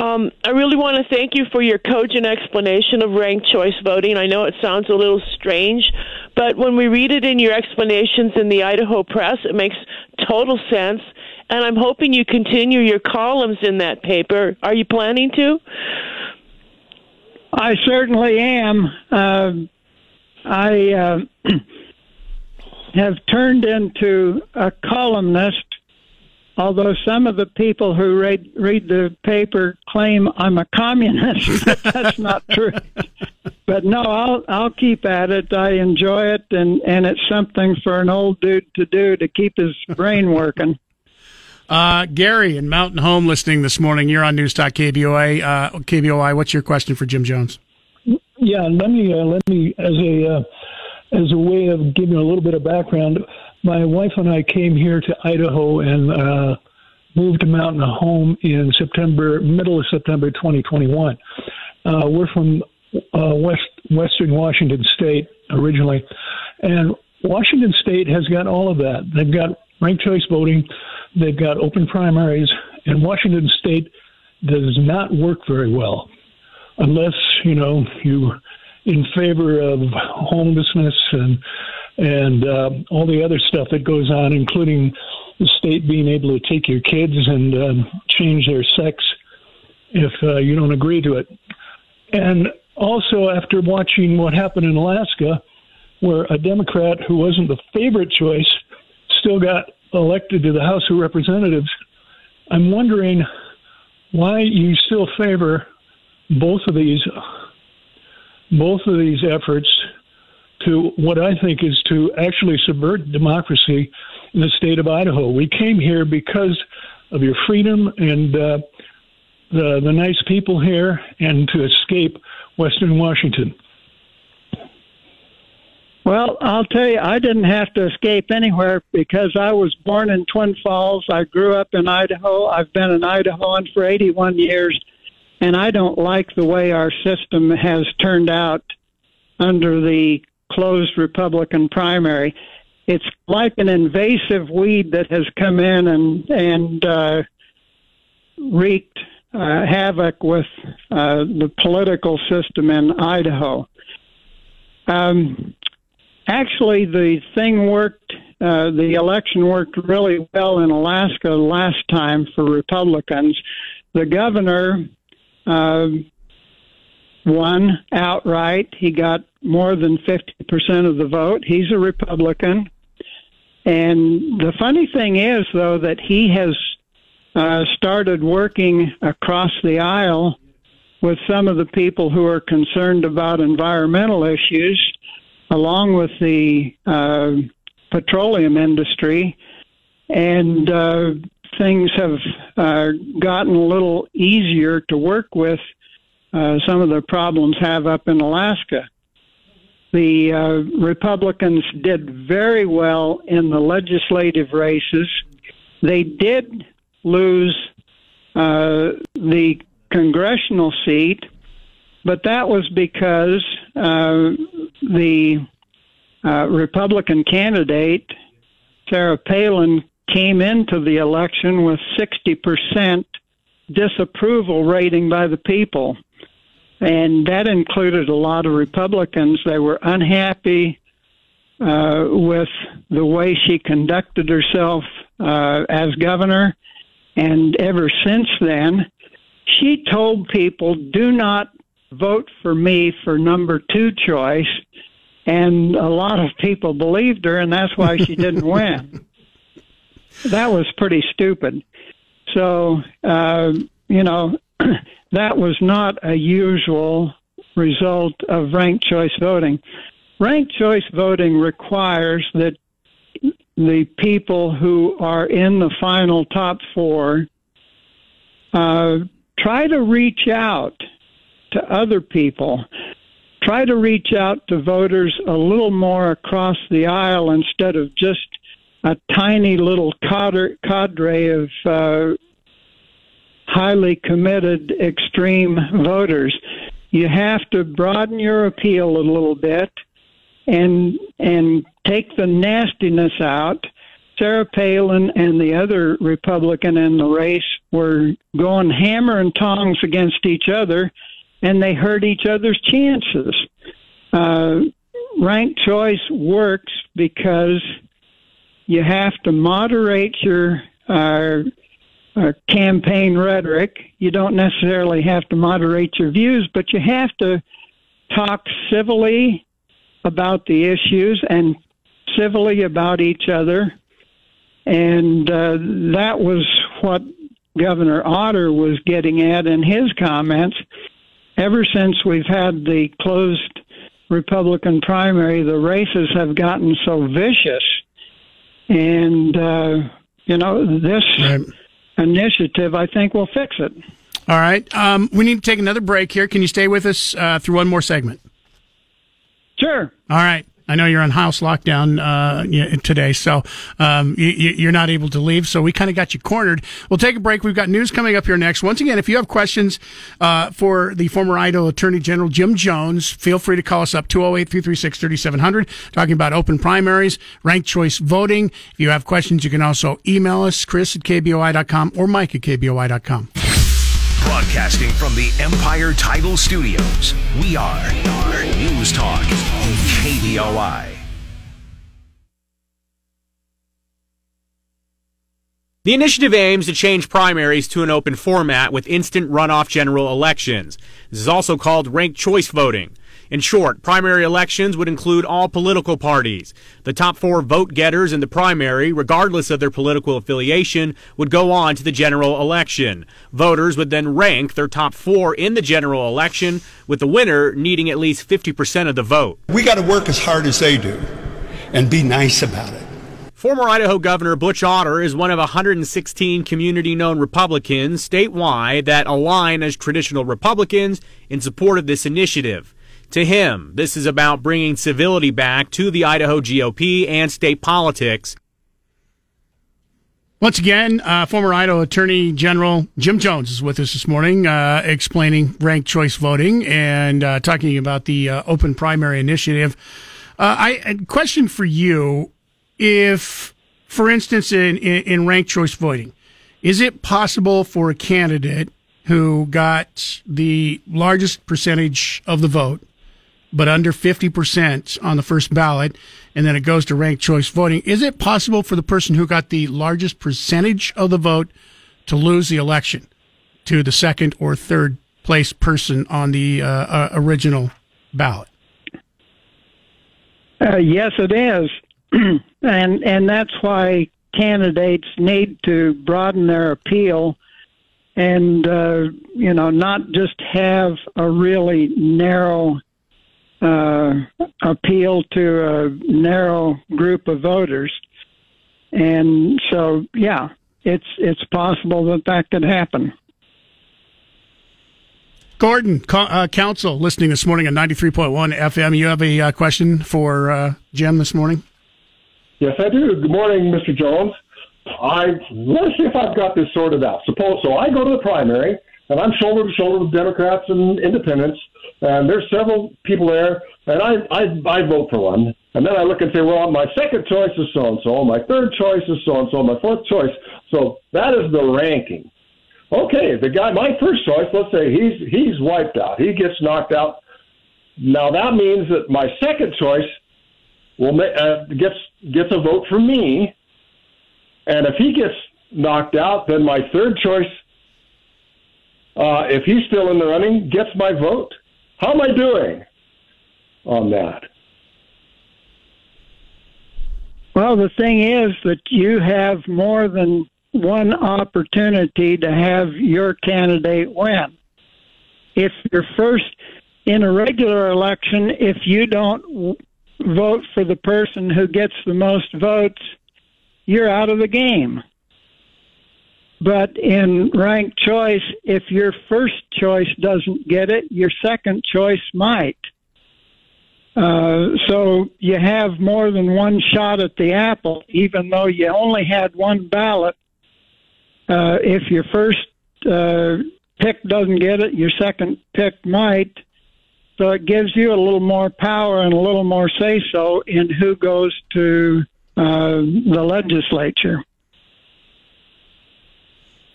Um, I really want to thank you for your cogent explanation of ranked choice voting. I know it sounds a little strange, but when we read it in your explanations in the Idaho Press, it makes total sense. And I'm hoping you continue your columns in that paper. Are you planning to? I certainly am. Uh, I uh, [CLEARS THROAT] have turned into a columnist, although some of the people who read, read the paper claim I'm a communist. [LAUGHS] That's not true. But no, I'll I'll keep at it. I enjoy it, and and it's something for an old dude to do to keep his brain working. [LAUGHS] Uh, Gary in Mountain Home listening this morning. You're on News Talk KBOI. Uh, KBOI, what's your question for Jim Jones? Yeah, let me uh, let me as a uh, as a way of giving a little bit of background. My wife and I came here to Idaho and uh, moved to Mountain Home in September, middle of September 2021. Uh, we're from uh, West Western Washington State originally, and Washington State has got all of that. They've got ranked choice voting, they've got open primaries, and Washington State does not work very well unless you know you're in favor of homelessness and and uh, all the other stuff that goes on, including the state being able to take your kids and um, change their sex if uh, you don't agree to it. And also, after watching what happened in Alaska, where a Democrat who wasn't the favorite choice still got elected to the House of Representatives, I'm wondering why you still favor both of these both of these efforts to what I think is to actually subvert democracy in the state of Idaho. We came here because of your freedom and uh, the the nice people here, and to escape Western Washington. Well, I'll tell you, I didn't have to escape anywhere because I was born in Twin Falls. I grew up in Idaho. I've been an Idahoan for 81 years, and I don't like the way our system has turned out under the closed Republican primary. It's like an invasive weed that has come in and and uh, wreaked uh, havoc with uh, the political system in Idaho. Um, actually, the thing worked. Uh, the election worked really well in Alaska last time for Republicans. The governor uh, won outright. He got more than 50% of the vote. He's a Republican. And the funny thing is, though, that he has uh, started working across the aisle with some of the people who are concerned about environmental issues, along with the uh, petroleum industry. And uh, things have uh, gotten a little easier to work with uh, some of the problems have up in Alaska. The uh, Republicans did very well in the legislative races. They did lose uh, the congressional seat, but that was because uh, the uh, Republican candidate, Sarah Palin, came into the election with 60% disapproval rating by the people. And that included a lot of Republicans. They were unhappy uh, with the way she conducted herself uh, as governor. And ever since then, she told people, do not vote for me for number two choice. And a lot of people believed her, and that's why she didn't [LAUGHS] win. That was pretty stupid. So, uh, you know, [CLEARS THROAT] that was not a usual result of ranked choice voting. Ranked choice voting requires that the people who are in the final top four uh, try to reach out to other people. Try to reach out to voters a little more across the aisle instead of just a tiny little cadre, of uh, highly committed extreme voters. You have to broaden your appeal a little bit and and take the nastiness out. Sarah Palin and the other Republican in the race were going hammer and tongs against each other, and they hurt each other's chances. Uh, ranked choice works because you have to moderate your uh, uh, campaign rhetoric. You don't necessarily have to moderate your views, but you have to talk civilly about the issues and civilly about each other. And uh, that was what Governor Otter was getting at in his comments. Ever since we've had the closed Republican primary, the races have gotten so vicious. And, uh, you know, this right. Initiative, I think, will fix it. All right. Um, we need to take another break here. Can you stay with us uh, through one more segment? Sure. All right. I know you're on house lockdown uh, today, so um, you, are not able to leave. So we kind of got you cornered. We'll take a break. We've got news coming up here next. Once again, if you have questions uh, for the former Idaho Attorney General Jim Jones, feel free to call us up 208 336 3700, talking about open primaries, ranked choice voting. If you have questions, you can also email us, Chris at KBOI.com or Mike at KBOI.com. Broadcasting from the Empire Title Studios, we are News Talk KBOI. The initiative aims to change primaries to an open format with instant runoff general elections. This is also called ranked choice voting. In short, primary elections would include all political parties. The top four vote getters in the primary, regardless of their political affiliation, would go on to the general election. Voters would then rank their top four in the general election, with the winner needing at least 50% of the vote. We got to work as hard as they do and be nice about it. Former Idaho Governor Butch Otter is one of 116 community known Republicans statewide that align as traditional Republicans in support of this initiative. To him, this is about bringing civility back to the Idaho GOP and state politics. Once again, uh, former Idaho Attorney General Jim Jones is with us this morning, uh, explaining ranked choice voting and uh, talking about the uh, open primary initiative. Uh, I a question for you: If, for instance, in, in, in ranked choice voting, is it possible for a candidate who got the largest percentage of the vote but under 50% on the first ballot, and then it goes to ranked choice voting. Is it possible for the person who got the largest percentage of the vote to lose the election to the second or third place person on the uh, uh, original ballot? Uh, yes, it is, [CLEARS THROAT] and and that's why candidates need to broaden their appeal and uh, you know not just have a really narrow uh, appeal to a narrow group of voters. And so, yeah, it's it's possible that that could happen. Gordon, uh, council, listening this morning on 93.1 FM. You have a uh, question for uh, Jim this morning? Yes, I do. Good morning, Mr. Jones. I let's see if I've got this sorted out. Suppose so. I go to the primary. and I'm shoulder to shoulder with Democrats and Independents, and there's several people there, and I I, I vote for one, and then I look and say, well, my second choice is so and so, my third choice is so and so, my fourth choice. So that is the ranking. Okay, the guy, my first choice, let's say he's he's wiped out, he gets knocked out. Now that means that my second choice will uh, gets gets a vote from me, and if he gets knocked out, then my third choice, uh, if he's still in the running, gets my vote. How am I doing on that? Well, the thing is that you have more than one opportunity to have your candidate win. If you're first in a regular election, if you don't vote for the person who gets the most votes, you're out of the game. But in ranked choice, if your first choice doesn't get it, your second choice might. Uh, so you have more than one shot at the apple, even though you only had one ballot. Uh, if your first uh, pick doesn't get it, your second pick might. So it gives you a little more power and a little more say so in who goes to uh, the legislature.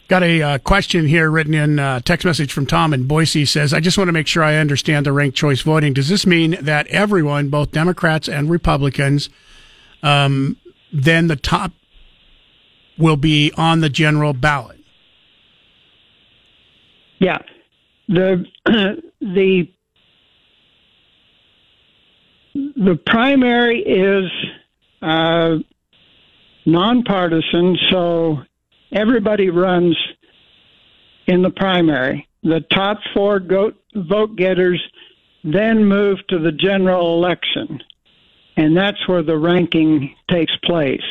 Got a uh, question here written in uh, text message from Tom in Boise says, I just want to make sure I understand the ranked choice voting. Does this mean that everyone, both Democrats and Republicans, um, then the top will be on the general ballot? Yeah. The [CLEARS THROAT] the the primary is uh, nonpartisan, so everybody runs in the primary. The top four go- vote getters then move to the general election, and that's where the ranking takes place.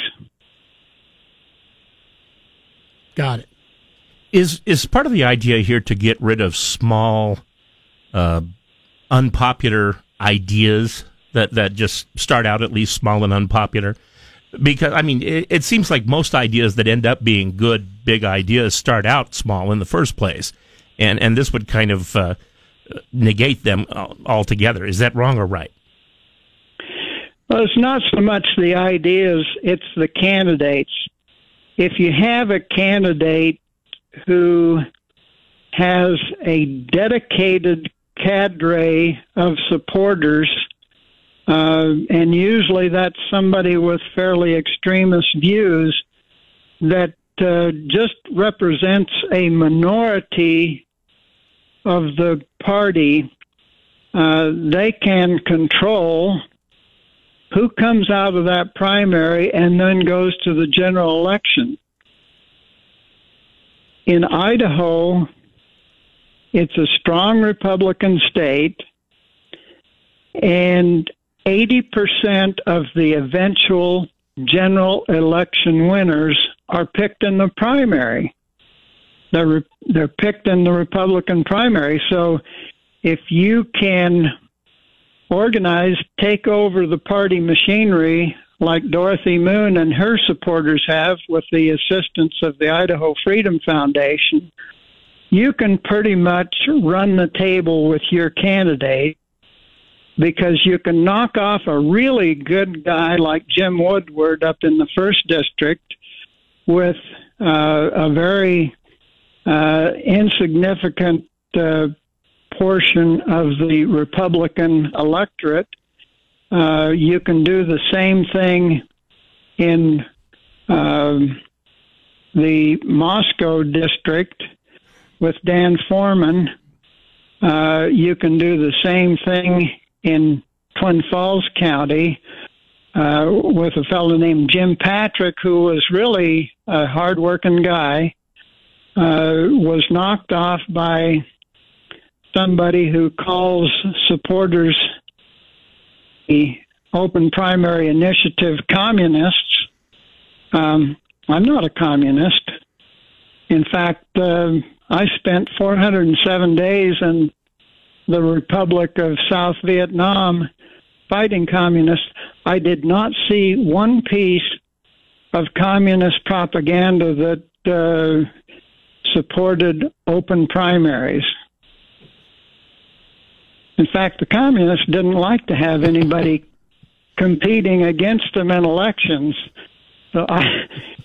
Got it. Is is part of the idea here to get rid of small, uh, unpopular ideas that that just start out at least small and unpopular? Because I mean, it, it seems like most ideas that end up being good, big ideas start out small in the first place, and and this would kind of uh, negate them altogether. Is that wrong or right? Well, it's not so much the ideas, it's the candidates. If you have a candidate who has a dedicated cadre of supporters, uh, and usually that's somebody with fairly extremist views that uh, just represents a minority of the party, uh, they can control who comes out of that primary and then goes to the general election. In Idaho, it's a strong Republican state, and 80% of the eventual general election winners are picked in the primary. They're, they're picked in the Republican primary. So if you can organize, take over the party machinery like Dorothy Moon and her supporters have with the assistance of the Idaho Freedom Foundation, you can pretty much run the table with your candidate because you can knock off a really good guy like Jim Woodward up in the first district with uh, a very uh, insignificant uh, portion of the Republican electorate. Uh, you can do the same thing in um, the Moscow district with Dan Foreman. Uh, you can do the same thing in Twin Falls County uh, with a fellow named Jim Patrick, who was really a hardworking guy, uh, was knocked off by somebody who calls supporters the Open Primary Initiative communists. Um, I'm not a communist. In fact, uh, I spent 407 days in the Republic of South Vietnam fighting communists. I did not see one piece of communist propaganda that uh, supported open primaries. In fact, the communists didn't like to have anybody competing against them in elections. So I,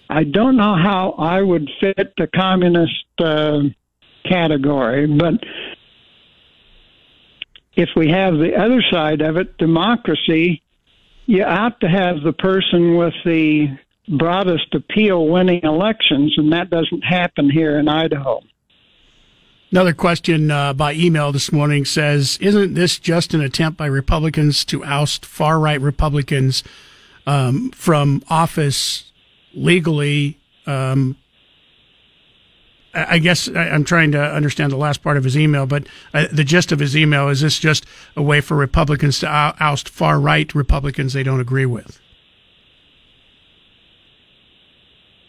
I don't know how I would fit the communist uh, category, but if we have the other side of it, democracy, you ought to have the person with the broadest appeal winning elections, and that doesn't happen here in Idaho. Another question uh, by email this morning says, "Isn't this just an attempt by Republicans to oust far right Republicans um, from office legally?" Um, I guess I'm trying to understand the last part of his email, but uh, the gist of his email is this just a way for Republicans to oust far right Republicans they don't agree with?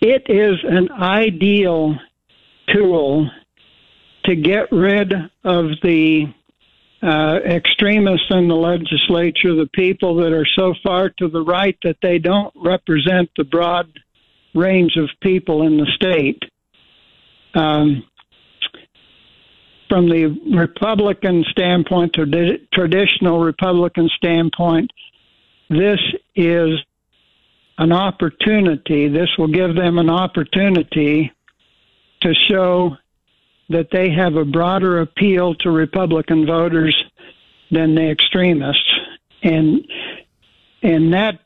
It is an ideal tool to get rid of the uh, extremists in the legislature, the people that are so far to the right that they don't represent the broad range of people in the state. Um, from the Republican standpoint, or traditional Republican standpoint, this is an opportunity. This will give them an opportunity to show that they have a broader appeal to Republican voters than the extremists, and and that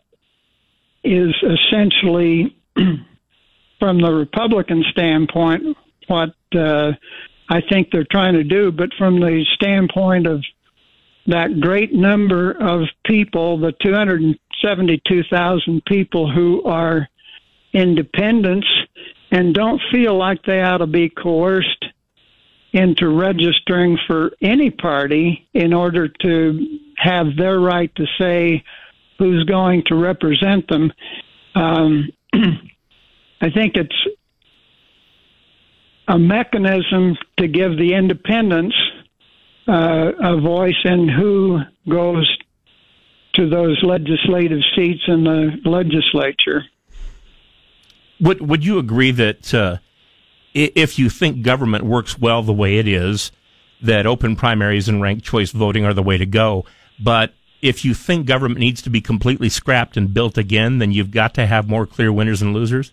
is essentially, [CLEARS THROAT] from the Republican standpoint, what uh, I think they're trying to do. But from the standpoint of that great number of people, the 272,000 people who are independents and don't feel like they ought to be coerced into registering for any party in order to have their right to say who's going to represent them. Um, [CLEARS THROAT] I think it's a mechanism to give the independents uh, a voice in who goes to those legislative seats in the legislature. Would Would you agree that uh, if you think government works well the way it is, that open primaries and ranked choice voting are the way to go. But if you think government needs to be completely scrapped and built again, then you've got to have more clear winners and losers?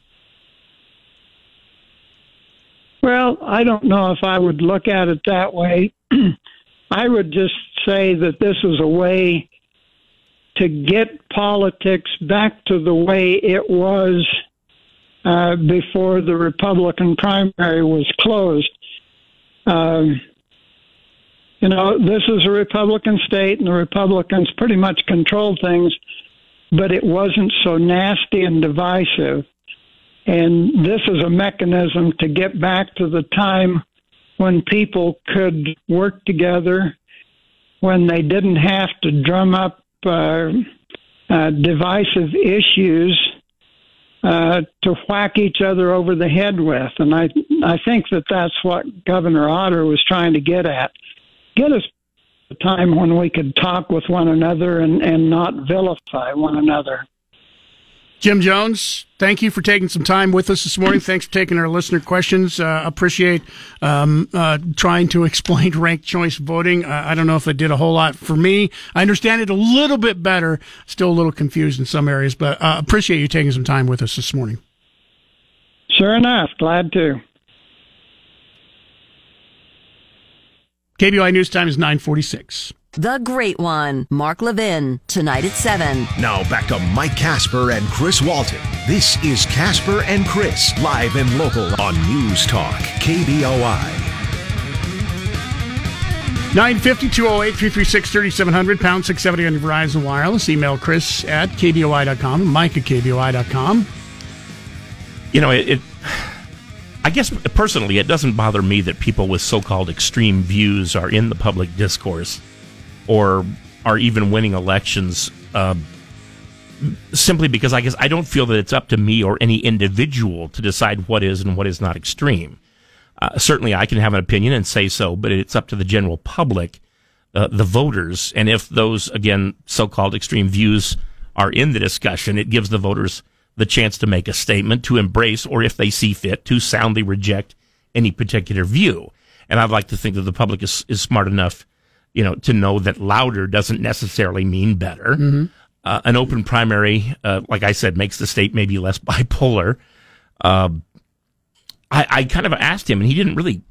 Well, I don't know if I would look at it that way. [CLEARS THROAT] I would just say that this is a way to get politics back to the way it was uh, before the Republican primary was closed. Um, you know, this is a Republican state, and the Republicans pretty much controlled things, but it wasn't so nasty and divisive. And this is a mechanism to get back to the time when people could work together, when they didn't have to drum up uh, uh, divisive issues uh, to whack each other over the head with. And I, I think that that's what Governor Otter was trying to get at. Get us a time when we could talk with one another and, and not vilify one another. Jim Jones, thank you for taking some time with us this morning. Thanks for taking our listener questions. Uh, appreciate um, uh, trying to [LAUGHS] explain ranked choice voting. Uh, I don't know if it did a whole lot for me. I understand it a little bit better. Still a little confused in some areas, but uh, appreciate you taking some time with us this morning. Sure enough, glad to. KBOI News Time is nine forty six. The Great One, Mark Levin, tonight at 7. Now back to Mike Casper and Chris Walton. This is Casper and Chris, live and local on News Talk, KBOI. 950 208 336 3700, pound 670 on your Verizon Wireless. Email Chris at KBOI.com, Mike at KBOI.com. You know, it, it I guess personally, it doesn't bother me that people with so called extreme views are in the public discourse or are even winning elections uh, simply because I guess I don't feel that it's up to me or any individual to decide what is and what is not extreme. Uh, certainly, I can have an opinion and say so, but it's up to the general public, uh, the voters. And if those, again, so called extreme views are in the discussion, it gives the voters the chance to make a statement, to embrace, or if they see fit, to soundly reject any particular view. And I'd like to think that the public is, is smart enough, you know, to know that louder doesn't necessarily mean better. Mm-hmm. Uh, an open primary, uh, like I said, makes the state maybe less [LAUGHS] bipolar. Uh, I, I kind of asked him, and he didn't really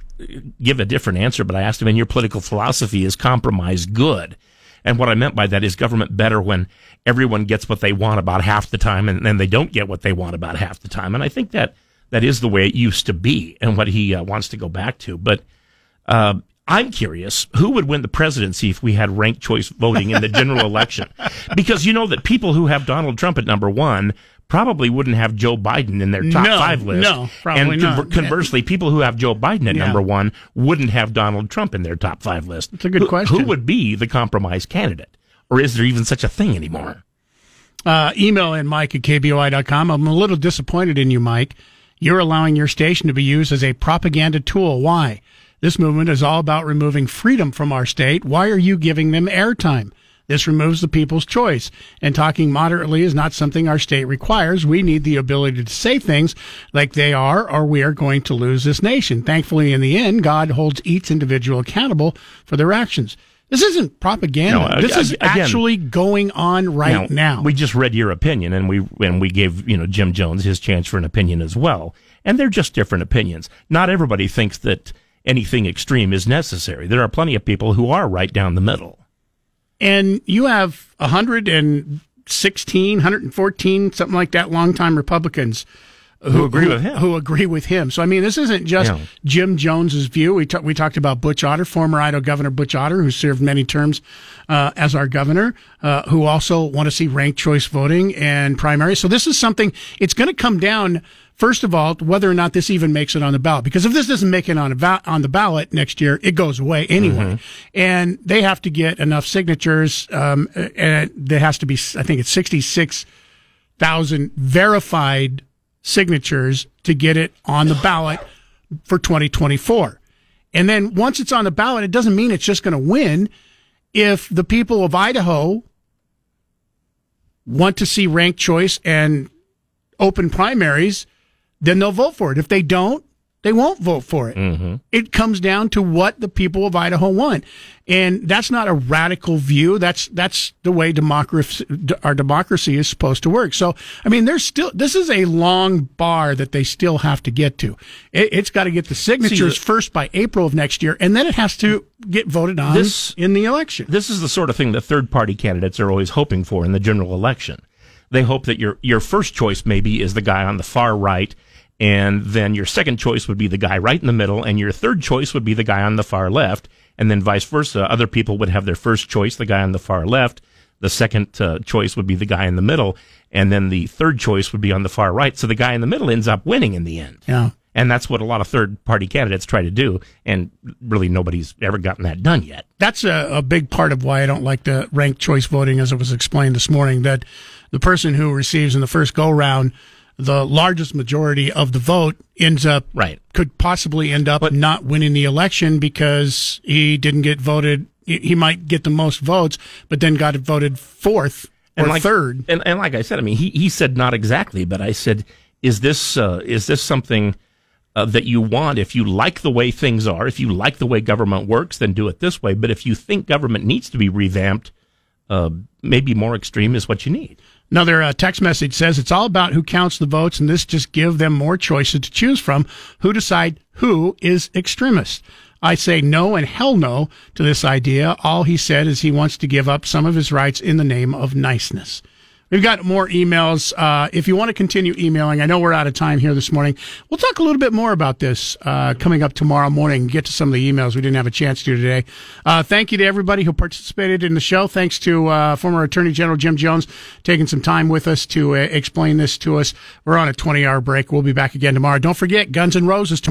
give a different answer, but I asked him, in your political philosophy, is compromise good? And what I meant by that is government better when everyone gets what they want about half the time and then they don't get what they want about half the time. And I think that that is the way it used to be and what he uh, wants to go back to. But uh, I'm curious who would win the presidency if we had ranked choice voting in the general [LAUGHS] election? Because you know that people who have Donald Trump at number one probably wouldn't have Joe Biden in their top No, five list. no, probably and not. conversely, people who have Joe Biden at Yeah. number one wouldn't have Donald Trump in their top five list. That's a good Who- question. Who would be the compromise candidate? Or is there even such a thing anymore? Uh, email in Mike at KBOI.com. I'm a little disappointed in you, Mike. You're allowing your station to be used as a propaganda tool. Why? This movement is all about removing freedom from our state. Why are you giving them airtime? This removes the people's choice. And talking moderately is not something our state requires. We need the ability to say things like they are, or we are going to lose this nation. Thankfully, in the end, God holds each individual accountable for their actions. This isn't propaganda. No, this is again- actually going on right now. We just read your opinion, and we and we gave you know Jim Jones his chance for an opinion as well. And they're just different opinions. Not everybody thinks that anything extreme is necessary. There are plenty of people who are right down the middle. and you have 116, 114, something like that, longtime Republicans Who agree with him. Who agree with him. So, I mean, this isn't just Yeah. Jim Jones's view. We, ta- we talked about Butch Otter, former Idaho Governor Butch Otter, who served many terms uh, as our governor, uh, who also want to see ranked choice voting and primary. So, this is something, it's going to come down. First of all, whether or not this even makes it on the ballot, because if this doesn't make it on a va- on the ballot next year, it goes away anyway, and they have to get enough signatures, um, and there has to be, I think it's sixty six thousand verified signatures to get it on the ballot for 2024. And then once it's on the ballot, it doesn't mean it's just going to win. If the people of Idaho want to see ranked choice and open primaries, then they'll vote for it. If they don't, they won't vote for it. Mm-hmm. It comes down to what the people of Idaho want. And that's not a radical view. That's, that's the way democracy, our democracy is supposed to work. So, I mean, there's still, this is a long bar that they still have to get to. It, it's got to get the signatures the- first by April of next year, and then it has to get voted on This- in the election. This is the sort of thing that third party candidates are always hoping for in the general election. They hope that your your first choice maybe is the guy on the far right, and then your second choice would be the guy right in the middle, and your third choice would be the guy on the far left, and then vice versa. Other people would have their first choice, the guy on the far left. The second uh, choice would be the guy in the middle, and then the third choice would be on the far right. So the guy in the middle ends up winning in the end. Yeah. And that's what a lot of third party candidates try to do. And really nobody's ever gotten that done yet. that's a, a big part of why I don't like the ranked choice voting, as it was explained this morning. That the person who receives in the first go round the largest majority of the vote ends up right could possibly end up not winning the election because he didn't get voted. He he might get the most votes, but then got voted fourth or like, third. And, and like I said, I mean, he, he said not exactly, but I said, is this uh, is this something uh, that you want? If you like the way things are, if you like the way government works, then do it this way. But if you think government needs to be revamped, uh, maybe more extreme is what you need. Another uh, text message says it's all about who counts the votes, and this just give them more choices to choose from. Who decide who is extremist? I say no and hell no to this idea. All he said is he wants to give up some of his rights in the name of niceness. We've got more emails. Uh, if you want to continue emailing, I know we're out of time here this morning. We'll talk a little bit more about this uh, coming up tomorrow morning. Get to some of the emails we didn't have a chance to today. Uh, thank you to everybody who participated in the show. Thanks to uh, former Attorney General Jim Jones taking some time with us to uh, explain this to us. We're on a 20 hour break. We'll be back again tomorrow. Don't forget Guns and Roses tomorrow.